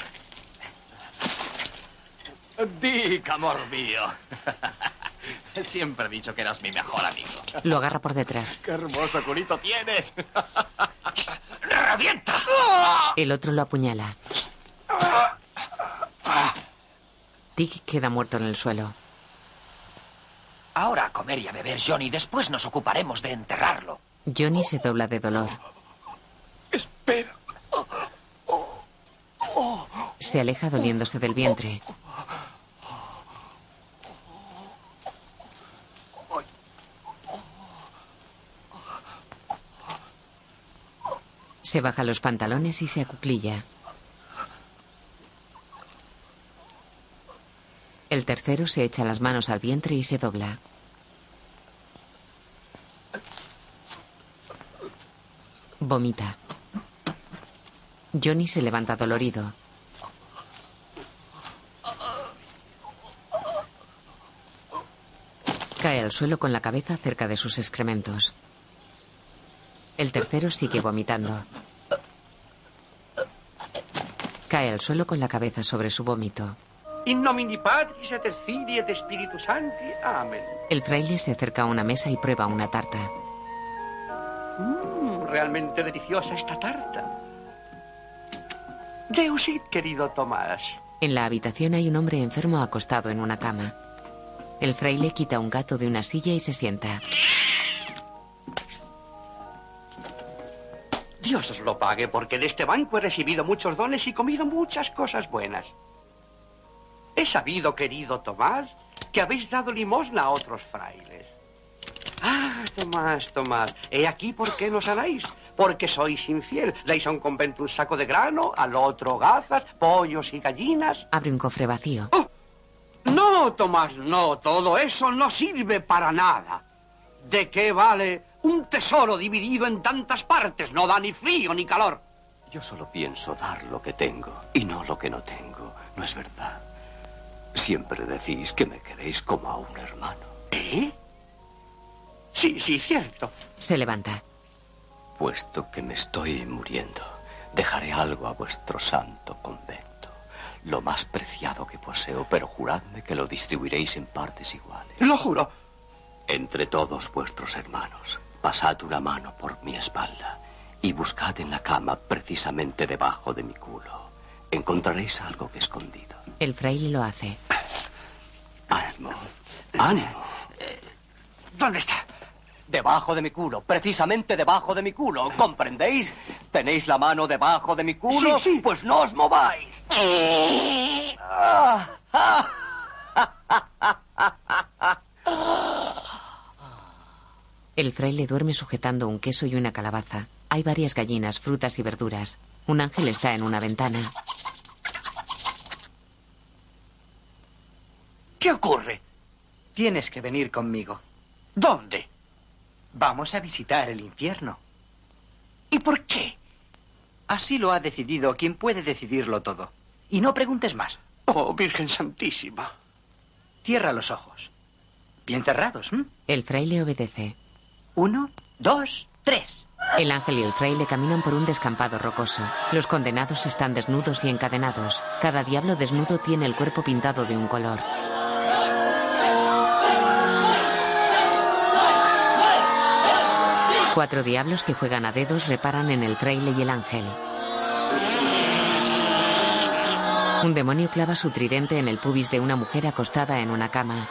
Dick, amor mío. Siempre he dicho que eras mi mejor amigo. Lo agarra por detrás. ¡Qué hermoso culito tienes! ¡Revienta! El otro lo apuñala. Dick queda muerto en el suelo. Ahora a comer y a beber, Johnny. Después nos ocuparemos de enterrarlo. Johnny se dobla de dolor. Espera. Se aleja doliéndose del vientre. Se baja los pantalones y se acuclilla. El tercero se echa las manos al vientre y se dobla. Vomita. Johnny se levanta dolorido. Cae al suelo con la cabeza cerca de sus excrementos. El tercero sigue vomitando. Cae al suelo con la cabeza sobre su vómito. In nomine Patris et Filii et Spiritus Sancti. Amén. El fraile se acerca a una mesa y prueba una tarta. Mm, realmente deliciosa esta tarta. Deusit, querido Tomás. En la habitación hay un hombre enfermo acostado en una cama. El fraile quita un gato de una silla y se sienta. Dios os lo pague, porque de este banco he recibido muchos dones y comido muchas cosas buenas. He sabido, querido Tomás, que habéis dado limosna a otros frailes. Ah, Tomás, Tomás, he aquí por qué nos haráis. Porque sois infiel. Dais a un convento un saco de grano, al otro gazas, pollos y gallinas. Abre un cofre vacío. No, Tomás, no, todo eso no sirve para nada. ¿De qué vale un tesoro dividido en tantas partes? No da ni frío ni calor. Yo solo pienso dar lo que tengo y no lo que no tengo. No es verdad. Siempre decís que me queréis como a un hermano. ¿Eh? Sí, sí, cierto. Se levanta. Puesto que me estoy muriendo, dejaré algo a vuestro santo convento. Lo más preciado que poseo, pero juradme que lo distribuiréis en partes iguales. Lo juro. Entre todos vuestros hermanos, pasad una mano por mi espalda y buscad en la cama precisamente debajo de mi culo. Encontraréis algo que escondido. El fraile lo hace. Ánimo. Ánimo. ¿Dónde está? Debajo de mi culo, precisamente debajo de mi culo, ¿comprendéis? ¿Tenéis la mano debajo de mi culo? Sí, sí. Pues no os mováis. El fraile duerme sujetando un queso y una calabaza. Hay varias gallinas, frutas y verduras. Un ángel está en una ventana. ¿Qué ocurre? Tienes que venir conmigo. ¿Dónde? Vamos a visitar el infierno. ¿Y por qué? Así lo ha decidido quien puede decidirlo todo. Y no preguntes más. Oh, Virgen Santísima. Cierra los ojos. Bien cerrados, ¿m? El fraile obedece. Uno, dos, tres. El ángel y el fraile caminan por un descampado rocoso. Los condenados están desnudos y encadenados. Cada diablo desnudo tiene el cuerpo pintado de un color. Cuatro diablos que juegan a dedos reparan en el fraile y el ángel. Un demonio clava su tridente en el pubis de una mujer acostada en una cama.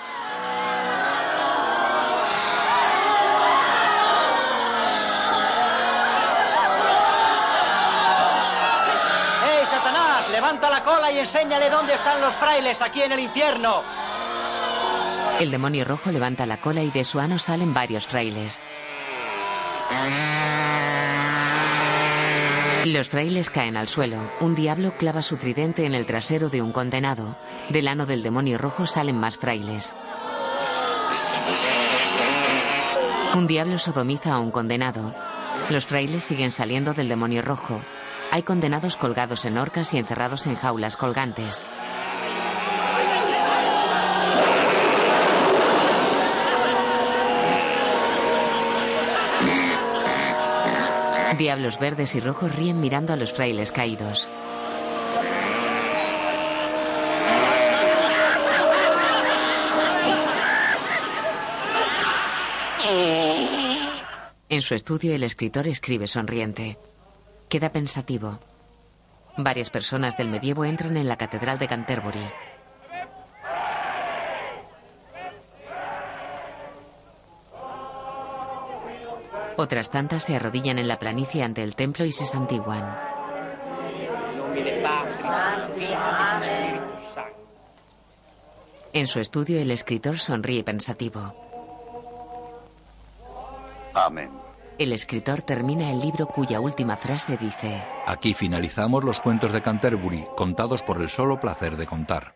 ¡Hey, Satanás! Levanta la cola y enséñale dónde están los frailes aquí en el infierno. El demonio rojo levanta la cola y de su ano salen varios frailes. Los frailes caen al suelo. Un diablo clava su tridente en el trasero de un condenado. Del ano del demonio rojo salen más frailes. Un diablo sodomiza a un condenado. Los frailes siguen saliendo del demonio rojo. Hay condenados colgados en horcas y encerrados en jaulas colgantes. Diablos verdes y rojos ríen mirando a los frailes caídos. En su estudio el escritor escribe sonriente. Queda pensativo. Varias personas del medievo entran en la Catedral de Canterbury. Otras tantas se arrodillan en la planicie ante el templo y se santiguan. En su estudio el escritor sonríe pensativo. Amén. El escritor termina el libro cuya última frase dice, Aquí finalizamos los cuentos de Canterbury, contados por el solo placer de contar.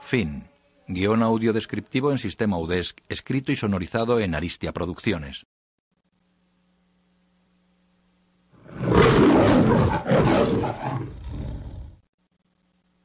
Fin. Guión audio descriptivo en sistema UDESC, escrito y sonorizado en Aristia Producciones. Oh, my God.